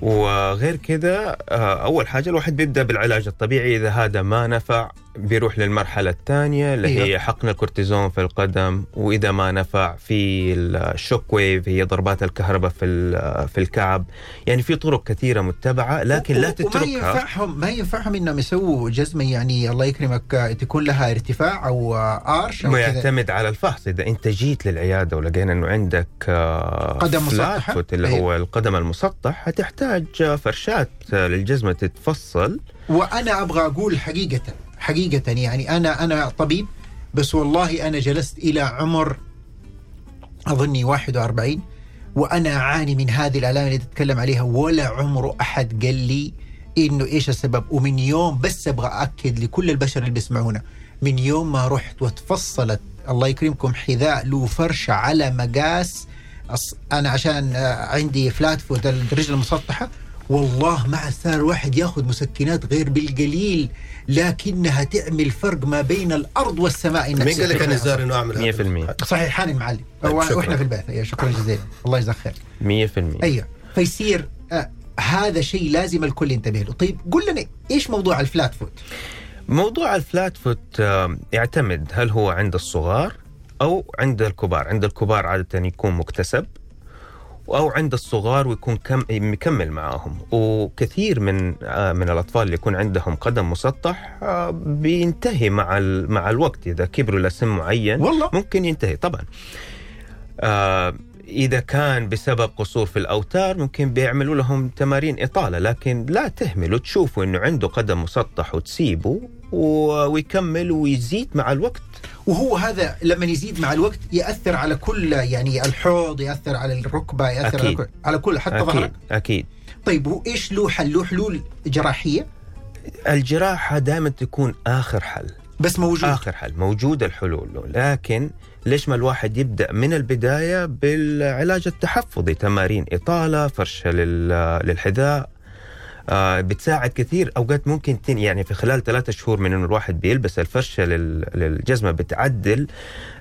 [SPEAKER 5] وغير كذا آه، أول حاجة الواحد بيبدأ بالعلاج الطبيعي إذا هذا ما نفع. بيروح للمرحلة الثانية اللي
[SPEAKER 3] أيوة.
[SPEAKER 5] هي حقن الكورتيزون في القدم وإذا ما نفع في ال shock wave هي ضربات الكهرباء في في الكعب. يعني في طرق كثيرة متبعة لكن لا تتركها.
[SPEAKER 3] ينفعهم ما ينفعهم إنهم يسووا جزمة يعني الله يكرمك تكون لها ارتفاع أو آه، آرش أو
[SPEAKER 5] ما يعتمد على الفحص. إذا أنت جيت للعيادة ولقينا إنه عندك آه،
[SPEAKER 3] قدم
[SPEAKER 5] foot اللي
[SPEAKER 3] أيوة.
[SPEAKER 5] هو القدم المسطح هتحتاج فرشات آه، للجزمة تتفصل.
[SPEAKER 3] وأنا أبغى أقول حقيقة. حقيقة يعني. أنا أنا طبيب بس والله أنا جلست إلى عمر أظني 41 وأنا أعاني من هذه الألام اللي تتكلم عليها. ولا عمره أحد قال لي إنه إيش السبب. ومن يوم بس أبغى اكد لكل البشر اللي بيسمعونا من يوم ما رحت وتفصلت الله يكرمكم حذاء له فرشة على مقاس أنا عشان آه، عندي فلات فوت الرجل المسطحة والله ما صار الواحد ياخذ مسكنات غير بالقليل. لكنها تعمل فرق ما بين الأرض والسماء
[SPEAKER 4] مين قال لك يا نزار انه اعمل هذا؟
[SPEAKER 5] 100%
[SPEAKER 3] صحيح حان المعلم
[SPEAKER 4] طيب،.
[SPEAKER 3] وإحنا في البيت أيوة شكرا جزيلا. الله يجزاك خير.
[SPEAKER 5] 100%
[SPEAKER 3] أيوه. فيصير آه هذا شيء لازم الكل ينتبه له. طيب قل لنا إيش موضوع ال flat foot؟
[SPEAKER 5] موضوع ال flat foot آه، يعتمد هل هو عند الصغار أو عند الكبار. عند الكبار عادة يكون مكتسب. أو عند الصغار ويكون كم مكمل معاهم. وكثير من آه، من الأطفال اللي يكون عندهم قدم مسطح آه، بينتهي مع ال- مع الوقت. إذا كبروا لسن معين
[SPEAKER 3] والله.
[SPEAKER 5] ممكن ينتهي طبعا. آه إذا كان بسبب قصور في الأوتار ممكن بيعملوا لهم تمارين إطالة لكن لا تهملوا تشوفوا أنه عنده قدم مسطح وتسيبه ويكمل ويزيد مع الوقت.
[SPEAKER 3] وهو هذا لما يزيد مع الوقت يأثر على كل يعني الحوض يأثر على الركبة يأثر على
[SPEAKER 5] أكيد.
[SPEAKER 3] كل, على كل حتى
[SPEAKER 5] أكيد
[SPEAKER 3] ظهرك.
[SPEAKER 5] أكيد.
[SPEAKER 3] طيب هو إيش له حل؟ له حلول جراحية؟
[SPEAKER 5] الجراحة دائما تكون آخر حل.
[SPEAKER 3] بس موجود.
[SPEAKER 5] آخر حل. موجود الحلول له. لكن ليش ما الواحد يبدأ من البداية بالعلاج التحفظي؟ تمارين إطالة فرشة لل- للحذاء بتساعد كثير. أوقات ممكن تن يعني في خلال ثلاثة شهور من إنه الواحد بيلبس الفرشة لل- للجزمة بتعدل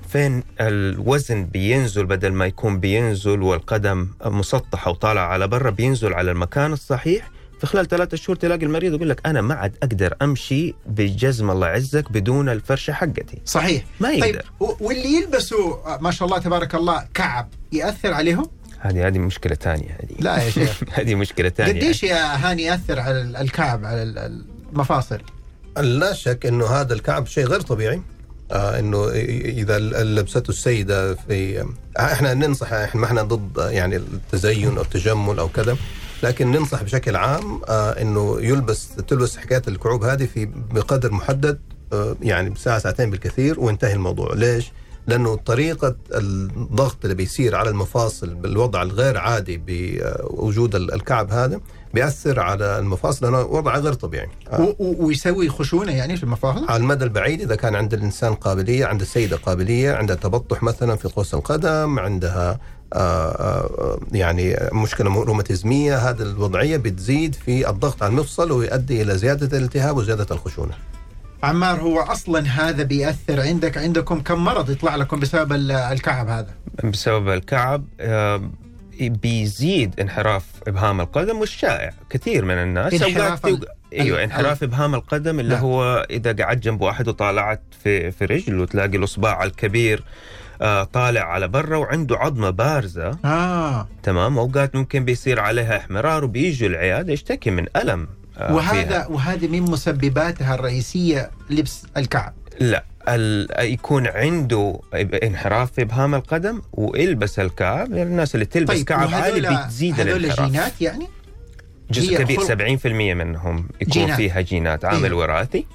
[SPEAKER 5] فين الوزن بينزل بدل ما يكون بينزل والقدم مسطحة وطالعة على برا بينزل على المكان الصحيح. في خلال ثلاثة شهور تلاقي المريض يقول لك أنا ما عاد أقدر أمشي بالجزمة الله يعزك بدون الفرشة حقتي.
[SPEAKER 3] صحيح.
[SPEAKER 5] ما
[SPEAKER 3] طيب
[SPEAKER 5] يقدر.
[SPEAKER 3] و- واللي يلبسوا آه، ما شاء الله تبارك الله كعب يأثر عليهم؟
[SPEAKER 5] هذه هذه مشكلة ثانية هذه.
[SPEAKER 3] لا يا شيخ.
[SPEAKER 5] هذه مشكلة ثانية.
[SPEAKER 3] قديش يا هاني يأثر على ال- الكعب على ال- المفاصل؟
[SPEAKER 4] لا شك إنه هذا الكعب شيء غير طبيعي. آه إنه إذا لبسته السيدة في إحنا ننصح إحنا ما إحنا ضد يعني التزين أو التجمل أو كذا لكن ننصح بشكل عام آه إنه يلبس تلبس حكاية الكعوب هذه في بقدر محدد آه يعني بساعة ساعتين بالكثير وينتهي الموضوع. ليش؟ لأنه طريقة الضغط اللي بيصير على المفاصل بالوضع الغير عادي بوجود ال- الكعب هذا بيأثر على المفاصل لأنه وضع غير طبيعي آه.
[SPEAKER 3] ويسوي خشونة يعني في المفاصل
[SPEAKER 4] على المدى البعيد إذا كان عند الإنسان قابلية عند السيدة قابلية عندها تبطح مثلا في قوس القدم عندها آه، آه، يعني مشكلة روماتيزمية هذه الوضعية بتزيد في الضغط على المفصل ويؤدي إلى زيادة الالتهاب وزيادة الخشونة.
[SPEAKER 3] عمار هو أصلا هذا بيأثر عندك عندكم كم مرض يطلع لكم بسبب ال- الكعب هذا؟
[SPEAKER 5] بسبب الكعب آه، بيزيد انحراف إبهام القدم والشائع كثير من الناس.
[SPEAKER 3] انحراف أيوه
[SPEAKER 5] انحراف إبهام القدم اللي
[SPEAKER 3] نعم.
[SPEAKER 5] هو إذا قعدت جنب واحد وطالعت في في رجله تلاقي الإصبع الكبير آه، طالع على برا وعنده عظمة بارزة.
[SPEAKER 3] آه.
[SPEAKER 5] تمام؟ أوقات ممكن بيصير عليها احمرار وبيجوا العيادة يشتكي من ألم. آه،
[SPEAKER 3] وهذا
[SPEAKER 5] فيها.
[SPEAKER 3] وهذه من مسبباتها الرئيسية لبس الكعب
[SPEAKER 5] لا ال- يكون عنده انحراف في إبهام القدم ويلبس الكعب يعني الناس اللي تلبس
[SPEAKER 3] طيب
[SPEAKER 5] كعب عالي
[SPEAKER 3] وهذول-
[SPEAKER 5] بتزيد الانحراف
[SPEAKER 3] جينات يعني
[SPEAKER 5] جزء كبير
[SPEAKER 3] خلق.
[SPEAKER 5] 70% منهم يكون
[SPEAKER 3] جينات.
[SPEAKER 5] فيها جينات عامل
[SPEAKER 3] أيوه.
[SPEAKER 5] وراثي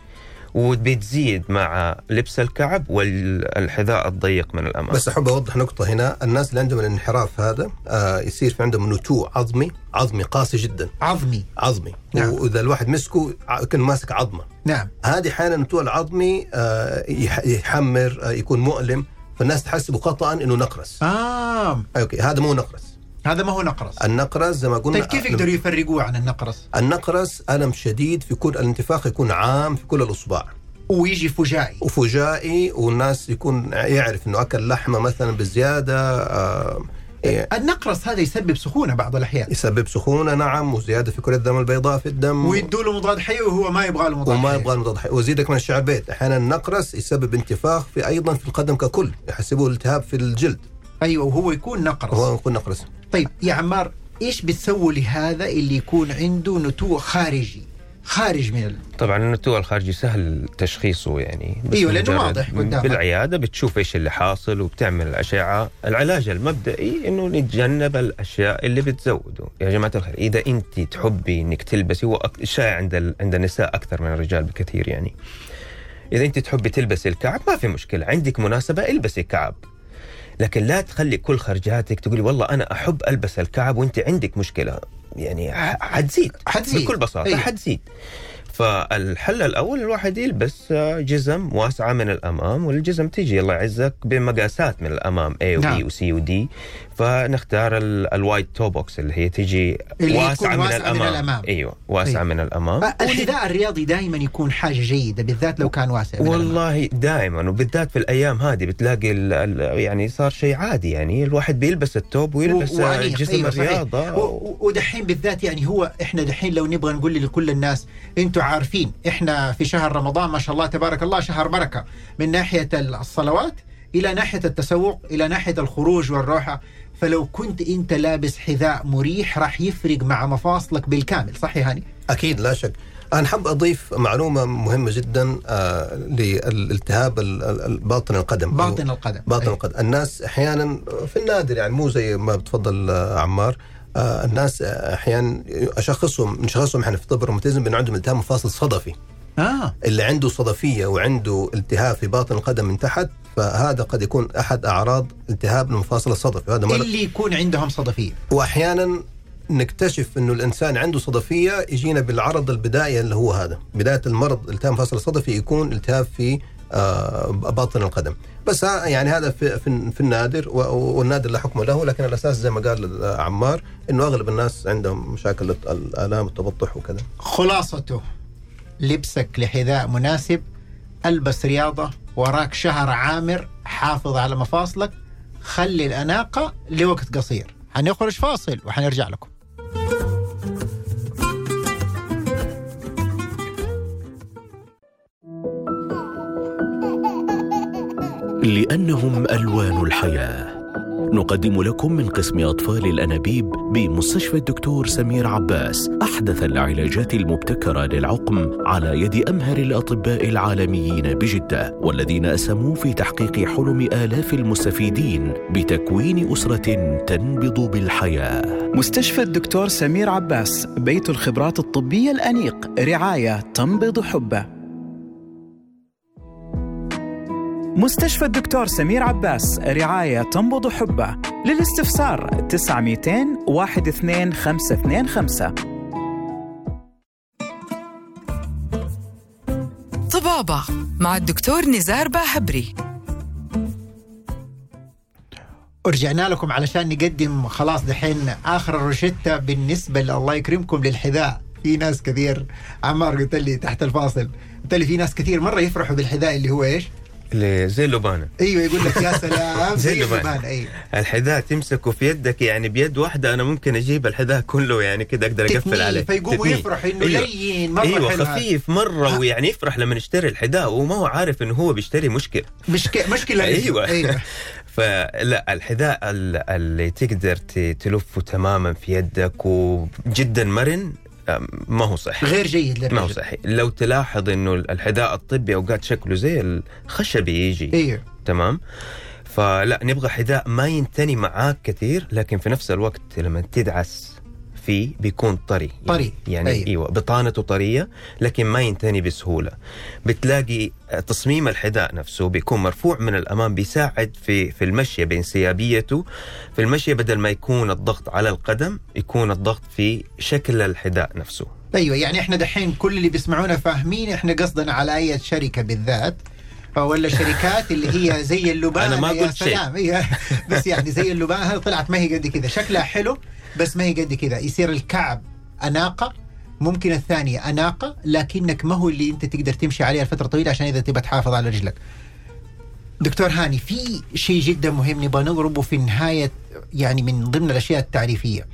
[SPEAKER 5] وبتزيد مع لبس الكعب والحذاء الضيق من الأمام.
[SPEAKER 4] بس أحب أوضح نقطة هنا الناس اللي عندهم الانحراف هذا آه يصير في عندهم نتوء عظمي عظمي قاسي جدا.
[SPEAKER 3] عظمي.
[SPEAKER 4] عظمي.
[SPEAKER 3] نعم.
[SPEAKER 4] وإذا الواحد مسكه كان ماسك عظمة.
[SPEAKER 3] نعم.
[SPEAKER 4] هذه أحيانا النتوء العظمي آه يح- يحمر آه يكون مؤلم فالناس تحسبه خطا إنه نقرس.
[SPEAKER 3] آه.
[SPEAKER 4] أوكي هذا مو نقرس.
[SPEAKER 3] هذا ما هو نقرس.
[SPEAKER 4] النقرس زي ما قلنا
[SPEAKER 3] طيب كيف يقدروا يفرقوه عن النقرس؟
[SPEAKER 4] النقرس ألم شديد في كل الانتفاخ يكون عام في كل الأصبع.
[SPEAKER 3] ويجي فجائي.
[SPEAKER 4] وفجائي والناس يكون يعرف إنه أكل لحمة مثلا بزيادة آه إيه.
[SPEAKER 3] النقرس هذا يسبب سخونة بعض الأحيان.
[SPEAKER 4] يسبب سخونة نعم وزيادة في كرة الدم البيضاء في الدم.
[SPEAKER 3] ويدوا له مضاد حيوي وهو ما يبغى له مضاد
[SPEAKER 4] وما. يبغى المضاد حيوي. وزيدك من الشعر بيت. أحيانا النقرس يسبب انتفاخ في أيضا في القدم ككل. يحسبوه التهاب في الجلد.
[SPEAKER 3] أيوه وهو يكون نقرس.
[SPEAKER 4] هو يكون نقرس.
[SPEAKER 3] طيب يا عمار إيش بتسووا لهذا اللي يكون عنده نتوء خارجي؟ خارج من ال...
[SPEAKER 5] طبعا النتوء الخارجي سهل تشخيصه يعني
[SPEAKER 3] لأنه
[SPEAKER 5] مجرد
[SPEAKER 3] واضح قدامك.
[SPEAKER 5] بالعيادة بتشوف إيش اللي حاصل وبتعمل الاشعه العلاج المبدئي إنه نتجنب الأشياء اللي بتزوده. يا جماعة الخير إذا أنت تحبي إنك تلبسي هو شائع عند ال... عند النساء أكثر من الرجال بكثير يعني. إذا أنت تحبي تلبسي الكعب ما في مشكلة. عندك مناسبة البسي كعب. لكن لا تخلي كل خرجاتك تقولي والله أنا أحب ألبس الكعب وأنت عندك مشكلة يعني حتزيد
[SPEAKER 3] حتزيد.
[SPEAKER 5] بكل بساطة
[SPEAKER 3] أيوة.
[SPEAKER 5] حتزيد فالحل الأول الواحد يلبس آه، جزم واسعة من الأمام والجزم تيجي الله يعزك بمقاسات من الأمام A و B
[SPEAKER 3] نعم.
[SPEAKER 5] و C و D فنختار ال- ال wide toe box اللي هي تيجي
[SPEAKER 3] اللي واسعة,
[SPEAKER 5] من,
[SPEAKER 3] واسعة من
[SPEAKER 5] الأمام.
[SPEAKER 3] الأمام.
[SPEAKER 5] أيوه واسعة
[SPEAKER 3] أيوة.
[SPEAKER 5] من
[SPEAKER 3] الأمام الحذاء الرياضي دائما يكون حاجة جيدة بالذات لو كان واسع من.
[SPEAKER 5] والله دائما وبالذات في الأيام هذه بتلاقي ال ال يعني صار شيء عادي يعني الواحد بيلبس التوب ويلبس
[SPEAKER 3] و-.
[SPEAKER 5] جسم
[SPEAKER 3] أيوة.
[SPEAKER 5] الرياضة
[SPEAKER 3] و- ودحين بالذات يعني هو إحنا دحين لو نبغى نقول لكل الناس أنتم عارفين إحنا في شهر رمضان ما شاء الله تبارك الله شهر بركة من ناحية الصلوات إلى ناحية التسوق إلى ناحية الخروج والروحة فلو كنت انت لابس حذاء مريح راح يفرق مع مفاصلك بالكامل صح يا هاني؟
[SPEAKER 4] أكيد لا شك. أنا حاب أضيف معلومة مهمة جدا آه للالتهاب ال- ال- ال- باطن القدم.
[SPEAKER 3] باطن القدم.
[SPEAKER 4] باطن
[SPEAKER 3] أيوة.
[SPEAKER 4] القدم. الناس أحيانا في النادر يعني مو زي ما بتفضل آه، عمار. آه الناس أحيانا أشخصهم نشخصهم إحنا في طب الروماتيزم بأن عندهم التهاب مفاصل صدفي.
[SPEAKER 3] آه.
[SPEAKER 4] اللي عنده صدفية وعنده التهاب في باطن القدم من تحت فهذا قد يكون أحد أعراض التهاب المفاصل الصدفي. هذا مرض.
[SPEAKER 3] اللي يكون عندهم صدفية.
[SPEAKER 4] وأحيانا نكتشف إنه الإنسان عنده صدفية يجينا بالعرض البدائي اللي هو هذا. بداية المرض التهاب المفاصل الصدفي يكون التهاب في آه، باطن القدم. بس يعني هذا في, في, في النادر والنادر لا حكم له لكن الاساس زي ما قال آه، عمار إنه أغلب الناس عندهم مشاكل الآلام التبطح وكذا.
[SPEAKER 3] خلاصته. لبسك لحذاء مناسب ألبس رياضة وراك شهر عامر حافظ على مفاصلك خلي الأناقة لوقت قصير. حنخرج فاصل وحنرجع لكم.
[SPEAKER 6] لأنهم ألوان الحياة. نقدم لكم من قسم أطفال الأنابيب بمستشفى الدكتور سمير عباس أحدث العلاجات المبتكرة للعقم على يد أمهر الأطباء العالميين بجدة والذين أسهموا في تحقيق حلم آلاف المستفيدين بتكوين أسرة تنبض بالحياة.
[SPEAKER 1] مستشفى الدكتور سمير عباس بيت الخبرات الطبية الأنيق رعاية تنبض حبه. مستشفى الدكتور سمير عباس رعاية تنبض حبه. للاستفسار 900 12525
[SPEAKER 2] طبابة مع الدكتور نزار باهبري.
[SPEAKER 3] ورجعنا لكم علشان نقدم خلاص دحين آخر الروشتة بالنسبة الله يكرمكم للحذاء. في ناس كثير عمار قلت لي تحت الفاصل. قلت لي في ناس كثير مرة يفرحوا بالحذاء اللي هو
[SPEAKER 5] إيش؟ زي اللبانه
[SPEAKER 3] أيوه يقول لك يا سلام
[SPEAKER 5] زي
[SPEAKER 3] زي
[SPEAKER 5] اللبان.
[SPEAKER 3] اللبان أيوه
[SPEAKER 5] الحذاء تمسكه في يدك يعني بيد واحدة أنا ممكن أجيب الحذاء كله يعني كده أقدر
[SPEAKER 3] أقفل
[SPEAKER 5] عليه
[SPEAKER 3] فيقوم. يفرح إنه
[SPEAKER 5] أيوة.
[SPEAKER 3] لين، مرة
[SPEAKER 5] أيوه
[SPEAKER 3] حلو هذا.
[SPEAKER 5] خفيف مرة ويعني يفرح لما يشتري الحذاء وما هو عارف إنه هو بيشتري مشكلة
[SPEAKER 3] مشكلة مشكلة
[SPEAKER 5] أيوه
[SPEAKER 3] أيوه
[SPEAKER 5] فلا الحذاء ال- اللي تقدر تلفه تماما في يدك وجدا مرن ما هو صحي.
[SPEAKER 3] غير جيد
[SPEAKER 5] ما هو
[SPEAKER 3] للرجل
[SPEAKER 5] صحي. لو تلاحظ إنه الحذاء الطبي اوقات شكله زي الخشبي يجي.
[SPEAKER 3] أيوه
[SPEAKER 5] تمام؟ فلا نبغى حذاء ما ينتني معاك كثير لكن في نفس الوقت لما تدعس فيه بيكون طري.
[SPEAKER 3] طري.
[SPEAKER 5] يعني
[SPEAKER 3] أيوة.
[SPEAKER 5] إيوه بطانته طرية لكن ما ينتني بسهولة. بتلاقي تصميم الحذاء نفسه بيكون مرفوع من الأمام بيساعد في في المشي بانسيابيته في المشي بدل ما يكون الضغط على القدم يكون الضغط في شكل الحذاء نفسه.
[SPEAKER 3] أيوه يعني إحنا دحين كل اللي بيسمعونا فاهمين إحنا قصدنا على أي شركة بالذات. ولا شركات اللي هي زي اللبان
[SPEAKER 5] أنا ما قلت شيء.
[SPEAKER 3] هي بس يعني زي اللبان هذه طلعت ما هي قد كذا. شكلها حلو بس ما هي قد كذا. يصير الكعب أناقة ممكن الثانية أناقة لكنك ما هو اللي أنت تقدر تمشي عليها لفترة طويلة عشان إذا تبغى تحافظ على رجلك. دكتور هاني في شيء جدا مهم نبغى نضربه في نهاية يعني من ضمن الأشياء التعريفية.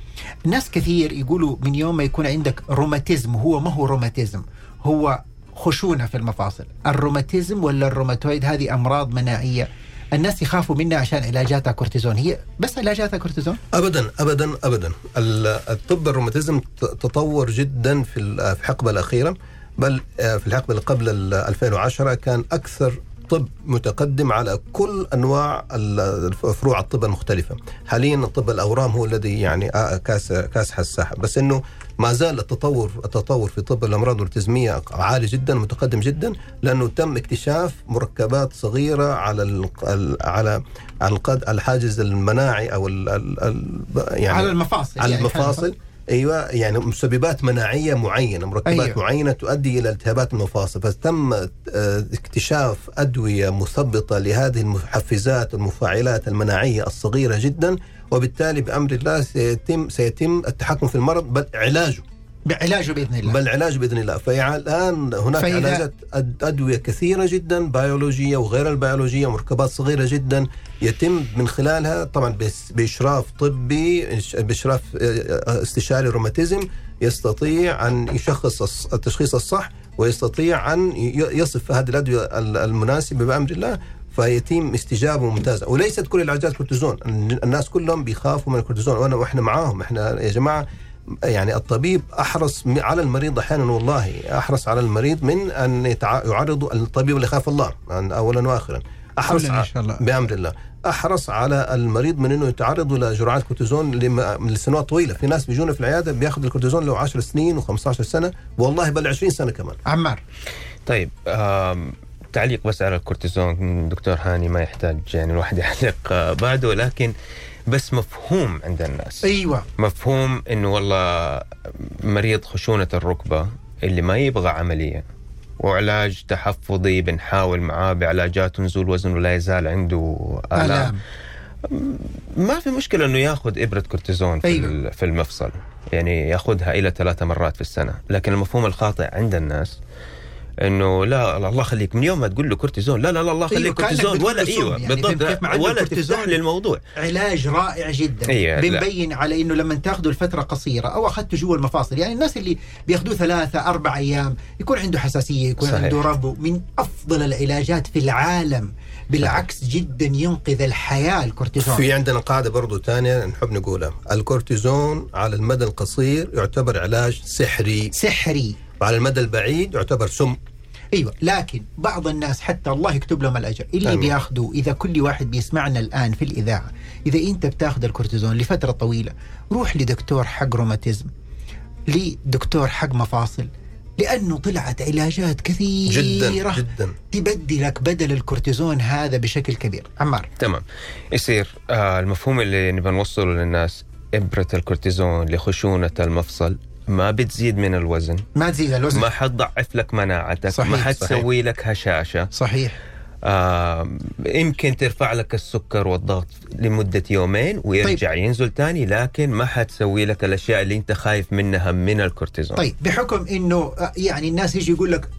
[SPEAKER 3] ناس كثير يقولوا من يوم ما يكون عندك روماتيزم هو ما هو روماتيزم؟ هو خشونه في المفاصل. الروماتيزم ولا الروماتويد هذه أمراض مناعية. الناس يخافوا منها عشان علاجاتها كورتيزون. هي بس علاجاتها كورتيزون؟
[SPEAKER 4] ابدا ابدا ابدا. ال- الطب الروماتيزم تطور جدا في ال- في الحقبه الأخيرة. بل آه، في الحقبة اللي قبل ال 2010 كان أكثر طب متقدم على كل أنواع فروع الطب المختلفة. حاليا طب الأورام هو الذي يعني آه، كاس كاسح الساحه بس إنه ما زال التطور التطور في طب الأمراض الروماتيزميه عالي جدا متقدم جدا لأنه تم اكتشاف مركبات صغيرة على ال على على القد- الحاجز المناعي أو ال ال ال يعني
[SPEAKER 3] على المفاصل.
[SPEAKER 4] على
[SPEAKER 3] يعني
[SPEAKER 4] المفاصل. أيوه يعني مسببات مناعية معينة مركبات
[SPEAKER 3] أيوة.
[SPEAKER 4] معينة تؤدي إلى التهابات المفاصل. فتم آه، اكتشاف أدوية مثبطة لهذه المحفزات والمفاعلات المناعية الصغيرة جدا وبالتالي بأمر الله سيتم سيتم التحكم في المرض بل علاجه.
[SPEAKER 3] بعلاجه بإذن الله.
[SPEAKER 4] بل علاج بإذن الله. فالآن هناك
[SPEAKER 3] فإذا-
[SPEAKER 4] علاجات أدوية كثيرة جدا بيولوجية وغير البيولوجية مركبات صغيرة جدا يتم من خلالها طبعا بإشراف طبي بإشراف آه، استشاري روماتيزم يستطيع أن يشخص التشخيص الصح ويستطيع أن يصف هذه الأدوية ال- المناسبة بأمر الله فيتم استجابة ممتازة. وليست كل العلاجات كورتيزون. الناس كلهم بيخافوا من الكورتيزون وانا وإحنا معاهم. إحنا يا جماعة يعني الطبيب أحرص على المريض أحيانا والله أحرص على المريض من أن يعرض الطبيب اللي يخاف الله اولا واخرا.
[SPEAKER 3] أحرص إن شاء الله.
[SPEAKER 4] بأمر الله. أحرص على المريض من إنه يتعرض لجرعات كورتيزون لسنوات طويلة. في ناس بيجونا في العيادة بياخذ الكورتيزون له 10 سنين و15 سنة. والله بل 20 سنة كمان.
[SPEAKER 3] عمار.
[SPEAKER 5] طيب آم، تعليق بس على الكورتيزون دكتور هاني ما يحتاج يعني الواحد يعلق بعده لكن بس مفهوم عند الناس.
[SPEAKER 3] أيوه.
[SPEAKER 5] مفهوم إنه والله مريض خشونة الركبة اللي ما يبغى عملية وعلاج تحفظي بنحاول معاه بعلاجات نزول وزن ولا يزال عنده آلام.
[SPEAKER 3] آلام.
[SPEAKER 5] ما في مشكلة إنه ياخذ إبرة كورتيزون في,
[SPEAKER 3] أيوة.
[SPEAKER 5] في المفصل يعني ياخذها إلى ثلاثة مرات في السنة لكن المفهوم الخاطئ عند الناس إنه لا الله يخليك من يوم ما تقول له كورتيزون لا لا لا الله يخليك
[SPEAKER 3] كأنك
[SPEAKER 5] كورتيزون. ولا إيوه
[SPEAKER 3] يعني
[SPEAKER 5] بالضبط. ولا تفتح لي الموضوع.
[SPEAKER 3] علاج رائع جدا.
[SPEAKER 5] أيوة،.
[SPEAKER 3] بنبين على إنه لما تاخذه لفتره قصيرة أو اخذته جوا المفاصل يعني الناس اللي بيأخذوه ثلاثة أربع أيام يكون عنده حساسية يكون
[SPEAKER 5] صحيح.
[SPEAKER 3] عنده ربو. من أفضل العلاجات في العالم. بالعكس جدا ينقذ الحياة الكورتيزون.
[SPEAKER 4] في عندنا قاعدة برضو ثانية نحب نقولها. الكورتيزون على المدى القصير يعتبر علاج سحري.
[SPEAKER 3] سحري.
[SPEAKER 4] وعلى المدى البعيد يعتبر سم.
[SPEAKER 3] أيوه لكن بعض الناس حتى الله يكتب لهم الأجر. اللي. بياخذوا إذا كل واحد بيسمعنا الآن في الإذاعة إذا أنت بتاخذ الكورتيزون لفترة طويلة روح لدكتور حق روماتيزم لدكتور حق مفاصل لأنه طلعت علاجات كثيرة.
[SPEAKER 4] جدا جدا.
[SPEAKER 3] تبدلك بدل الكورتيزون هذا بشكل كبير. عمار.
[SPEAKER 5] تمام. يصير آه المفهوم اللي نبغى نوصله للناس إبرة الكورتيزون لخشونة المفصل. ما بتزيد من الوزن.
[SPEAKER 3] ما تزيد الوزن.
[SPEAKER 5] ما حتضعف لك مناعتك
[SPEAKER 3] صحيح،
[SPEAKER 5] ما
[SPEAKER 4] صحيح.
[SPEAKER 5] حتسوي لك هشاشة.
[SPEAKER 3] صحيح.
[SPEAKER 5] آه يمكن ترفع لك السكر والضغط لمدة يومين ويرجع طيب. ينزل تاني لكن ما حتسوي لك الأشياء اللي أنت خايف منها من الكورتيزون.
[SPEAKER 3] طيب بحكم إنه آه، يعني الناس يجي يقول لك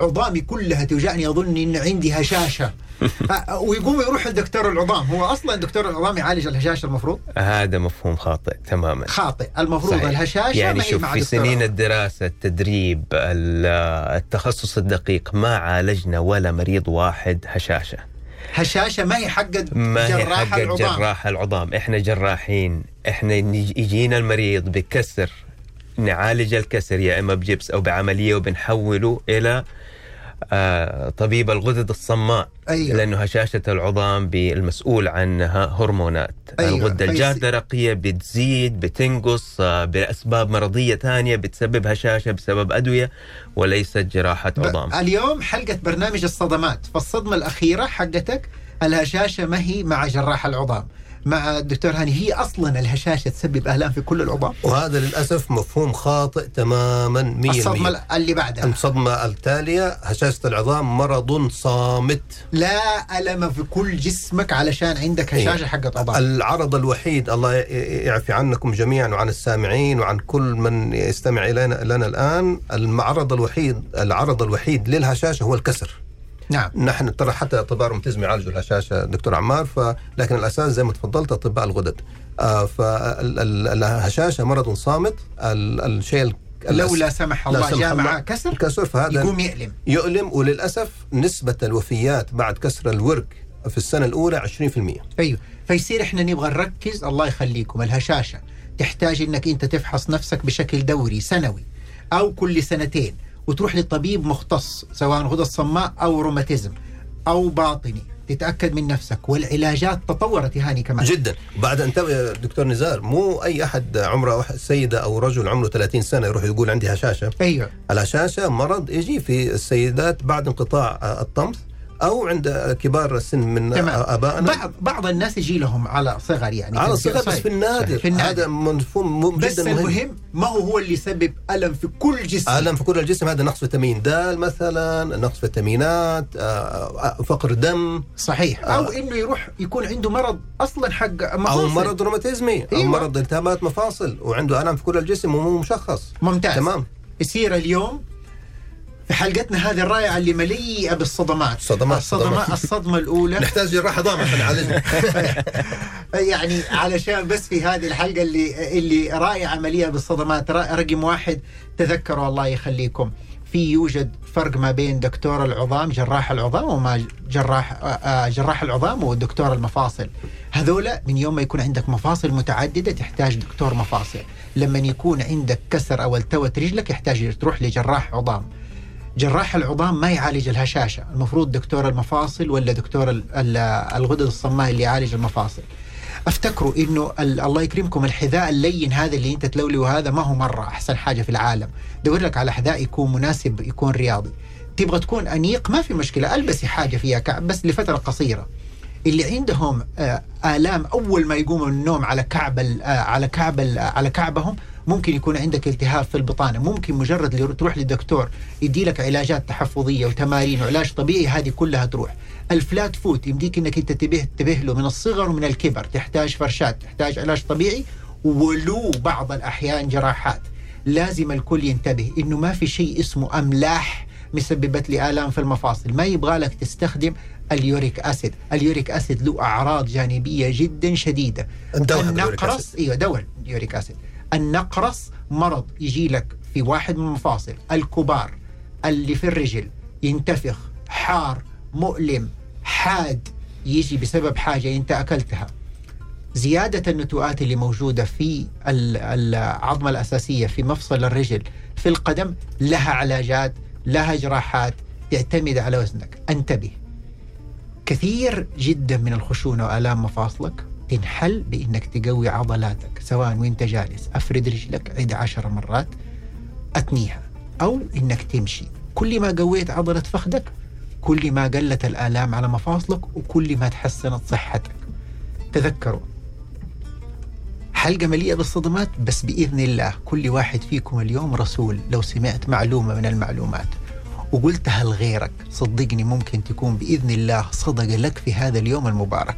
[SPEAKER 3] عظامي كلها توجعني أظن إن عندي هشاشة. آه، ويقوم يروح لدكتور العظام. هو أصلا دكتور العظام يعالج الهشاشة المفروض؟
[SPEAKER 5] هذا مفهوم خاطئ تماما.
[SPEAKER 3] خاطئ. المفروض
[SPEAKER 5] صحيح.
[SPEAKER 3] الهشاشة
[SPEAKER 5] يعني
[SPEAKER 3] ما هي
[SPEAKER 5] شوف
[SPEAKER 3] مع
[SPEAKER 5] في سنين
[SPEAKER 3] العظام.
[SPEAKER 5] الدراسة التدريب ال- التخصص الدقيق ما عالجنا ولا مريض واحد هشاشة.
[SPEAKER 3] هشاشة ما هي حق
[SPEAKER 5] ما هي
[SPEAKER 3] جراح
[SPEAKER 5] حق
[SPEAKER 3] العظام.
[SPEAKER 5] جراح العظام. إحنا جراحين. إحنا يجينا المريض بكسر. نعالج الكسر يا إما بجبس أو بعملية وبنحوله إلى طبيب الغدد الصماء
[SPEAKER 3] أيوة.
[SPEAKER 5] لأنه هشاشة العظام بالمسؤول عنها هرمونات
[SPEAKER 3] أيوة.
[SPEAKER 5] الغدة
[SPEAKER 3] فيصير-
[SPEAKER 5] الجاردرقيه بتزيد بتنقص آه بأسباب مرضية ثانية بتسبب هشاشة بسبب أدوية وليست جراحة
[SPEAKER 3] ب-
[SPEAKER 5] عظام
[SPEAKER 3] اليوم حلقة برنامج الصدمات فالصدمة الأخيرة حقتك الهشاشة ما هي مع جراح العظام مع الدكتور هاني. هي أصلا الهشاشة تسبب آلام في كل العظام.
[SPEAKER 4] وهذا للأسف مفهوم خاطئ تماما 100%
[SPEAKER 3] الصدمة اللي بعدها.
[SPEAKER 4] الصدمه التالية هشاشة العظام مرض صامت.
[SPEAKER 3] لا ألم في كل جسمك علشان عندك هشاشة حقت عظام.
[SPEAKER 4] العرض الوحيد الله يعفي عنكم جميعا وعن السامعين وعن كل من يستمع الينا لنا الآن. المعرض الوحيد العرض الوحيد للهشاشة هو الكسر.
[SPEAKER 3] نعم.
[SPEAKER 4] نحن ترى حتى اطباء الروماتيزم يعالجوا الهشاشه دكتور عمار ف... لكن الاساس زي ما تفضلت أطباء الغدد. آه فالهشاشه مرض صامت ال... الشيء ال-
[SPEAKER 3] لو لا سمح الله جاء. معاه كسر
[SPEAKER 4] الكسر فهذا
[SPEAKER 3] يقوم يألم.
[SPEAKER 4] يؤلم وللأسف نسبة الوفيات بعد كسر الورك في السنة الأولى 20%
[SPEAKER 3] أيوه. فيصير إحنا نبغى نركز الله يخليكم الهشاشة تحتاج إنك أنت تفحص نفسك بشكل دوري سنوي أو كل سنتين. وتروح لطبيب مختص سواء غدد صماء أو روماتيزم أو باطني. تتأكد من نفسك. والعلاجات تطورت يا هاني كمان.
[SPEAKER 4] جدا. بعد أن دكتور نزار مو أي أحد عمره سيدة أو رجل عمره 30 سنة يروح يقول عندي هشاشة؟
[SPEAKER 3] أيوه.
[SPEAKER 4] الهشاشة مرض يجي في السيدات بعد انقطاع الطمث. أو عند كبار السن من
[SPEAKER 3] تمام.
[SPEAKER 4] آه، آبائنا.
[SPEAKER 3] بعض بعض الناس يجي لهم على صغر يعني.
[SPEAKER 4] على الصغر بس. في النادر.
[SPEAKER 3] في النادر.
[SPEAKER 4] هذا مفهوم
[SPEAKER 3] بس
[SPEAKER 4] جدا مهم.
[SPEAKER 3] المهم ما هو هو اللي يسبب ألم في كل جسم؟
[SPEAKER 4] ألم في كل الجسم. هذا نقص فيتامين د مثلا نقص فيتامينات آه، آه، فقر دم.
[SPEAKER 3] صحيح. أو
[SPEAKER 4] آه.
[SPEAKER 3] إنه يروح يكون عنده مرض أصلا حق
[SPEAKER 4] أو
[SPEAKER 3] مفاصل.
[SPEAKER 4] مرض روماتيزمي أو
[SPEAKER 3] أيوة.
[SPEAKER 4] مرض التهابات مفاصل وعنده ألم في كل الجسم ومو مشخص.
[SPEAKER 3] ممتاز.
[SPEAKER 4] تمام.
[SPEAKER 3] يصير اليوم في حلقتنا هذه الرائعة اللي مليئة بالصدمات.
[SPEAKER 4] صدمات-
[SPEAKER 3] الصدمات
[SPEAKER 4] صدمات.
[SPEAKER 3] الصدمة الأولى.
[SPEAKER 4] نحتاج جراح عظام عشان نعالجه
[SPEAKER 3] يعني علشان بس في هذه الحلقة اللي اللي رائعة مليئة بالصدمات رقم واحد تذكروا الله يخليكم. في يوجد فرق ما بين دكتور العظام جراح العظام وما جراح آه، آه، جراح العظام ودكتور المفاصل. هذولا من يوم ما يكون عندك مفاصل متعددة تحتاج دكتور مفاصل. لما يكون عندك كسر أو التوت رجلك يحتاج تروح لجراح عظام. جراح العظام ما يعالج الهشاشه المفروض دكتور المفاصل ولا دكتور ال- ال- الغدد الصماء اللي يعالج المفاصل. افتكروا إنه ال- الله يكرمكم الحذاء اللين هذا اللي أنت تلوليه هذا ما هو مرة أحسن حاجة في العالم. دور لك على حذاء يكون مناسب يكون رياضي. تبغى تكون أنيق؟ ما في مشكلة ألبسي حاجة فيها كعب بس لفترة قصيرة. اللي عندهم آه، آلام أول ما يقوموا من النوم على كعب آه، على كعب آه، على كعبهم ممكن يكون عندك التهاب في البطانة. ممكن مجرد اللي تروح للدكتور يدي لك علاجات تحفظية وتمارين وعلاج طبيعي هذه كلها تروح. ال flat foot يمديك إنك أنت تنتبه تنتبه له من الصغر ومن الكبر. تحتاج فرشات تحتاج علاج طبيعي. ولو بعض الأحيان جراحات. لازم الكل ينتبه إنه ما في شيء اسمه أملاح مسببت لي آلام في المفاصل. ما يبغى لك تستخدم ال uric acid. ال uric acid له أعراض
[SPEAKER 4] جانبية جدا شديدة.
[SPEAKER 3] النقرس أيوه دواء ال uric acid. النقرس مرض يجي لك في واحد من المفاصل. الكبار اللي في الرجل ينتفخ حار مؤلم حاد يجي بسبب حاجة أنت أكلتها. زيادة النتوءات اللي موجودة في ال- العظمة الأساسية في مفصل الرجل في القدم لها علاجات لها جراحات تعتمد على وزنك. أنتبه كثير جدا من الخشونة وآلام مفاصلك تنحل بإنك تقوي عضلاتك سواء وانت جالس أفرد رجلك عد عشر مرات أتنيها أو إنك تمشي. كل ما قويت عضلة فخذك كل ما قلت الآلام على مفاصلك وكل ما تحسنت صحتك. تذكروا حلقة مليئة بالصدمات بس بإذن الله كل واحد فيكم اليوم رسول لو سمعت معلومة من المعلومات. وقلتها لغيرك صدقني ممكن تكون بإذن الله صدقة لك في هذا اليوم المبارك.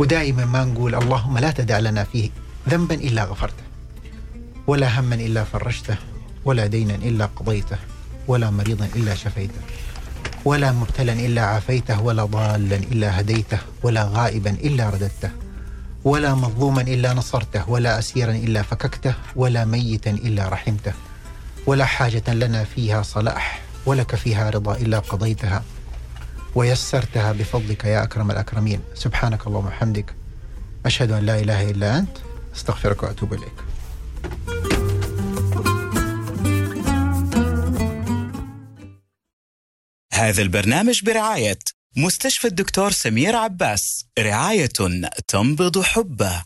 [SPEAKER 3] ودائما ما نقول اللهم لا تدع لنا فيه ذنبا إلا غفرته ولا هما إلا فرجته ولا دينا إلا قضيته ولا مريضا إلا شفيته ولا مبتلا إلا عافيته ولا ضالا إلا هديته ولا غائبا إلا رددته ولا مظلوما إلا نصرته ولا اسيرا إلا فككته ولا ميتا إلا رحمته ولا حاجة لنا فيها صلاح ولك فيها رضا إلا قضيتها. ويسرتها بفضلك يا أكرم الأكرمين. سبحانك اللهم وبحمدك. أشهد أن لا إله إلا أنت. أستغفرك وأتوب إليك.
[SPEAKER 1] هذا البرنامج برعاية مستشفى الدكتور سمير عباس. رعاية تنبض حبه.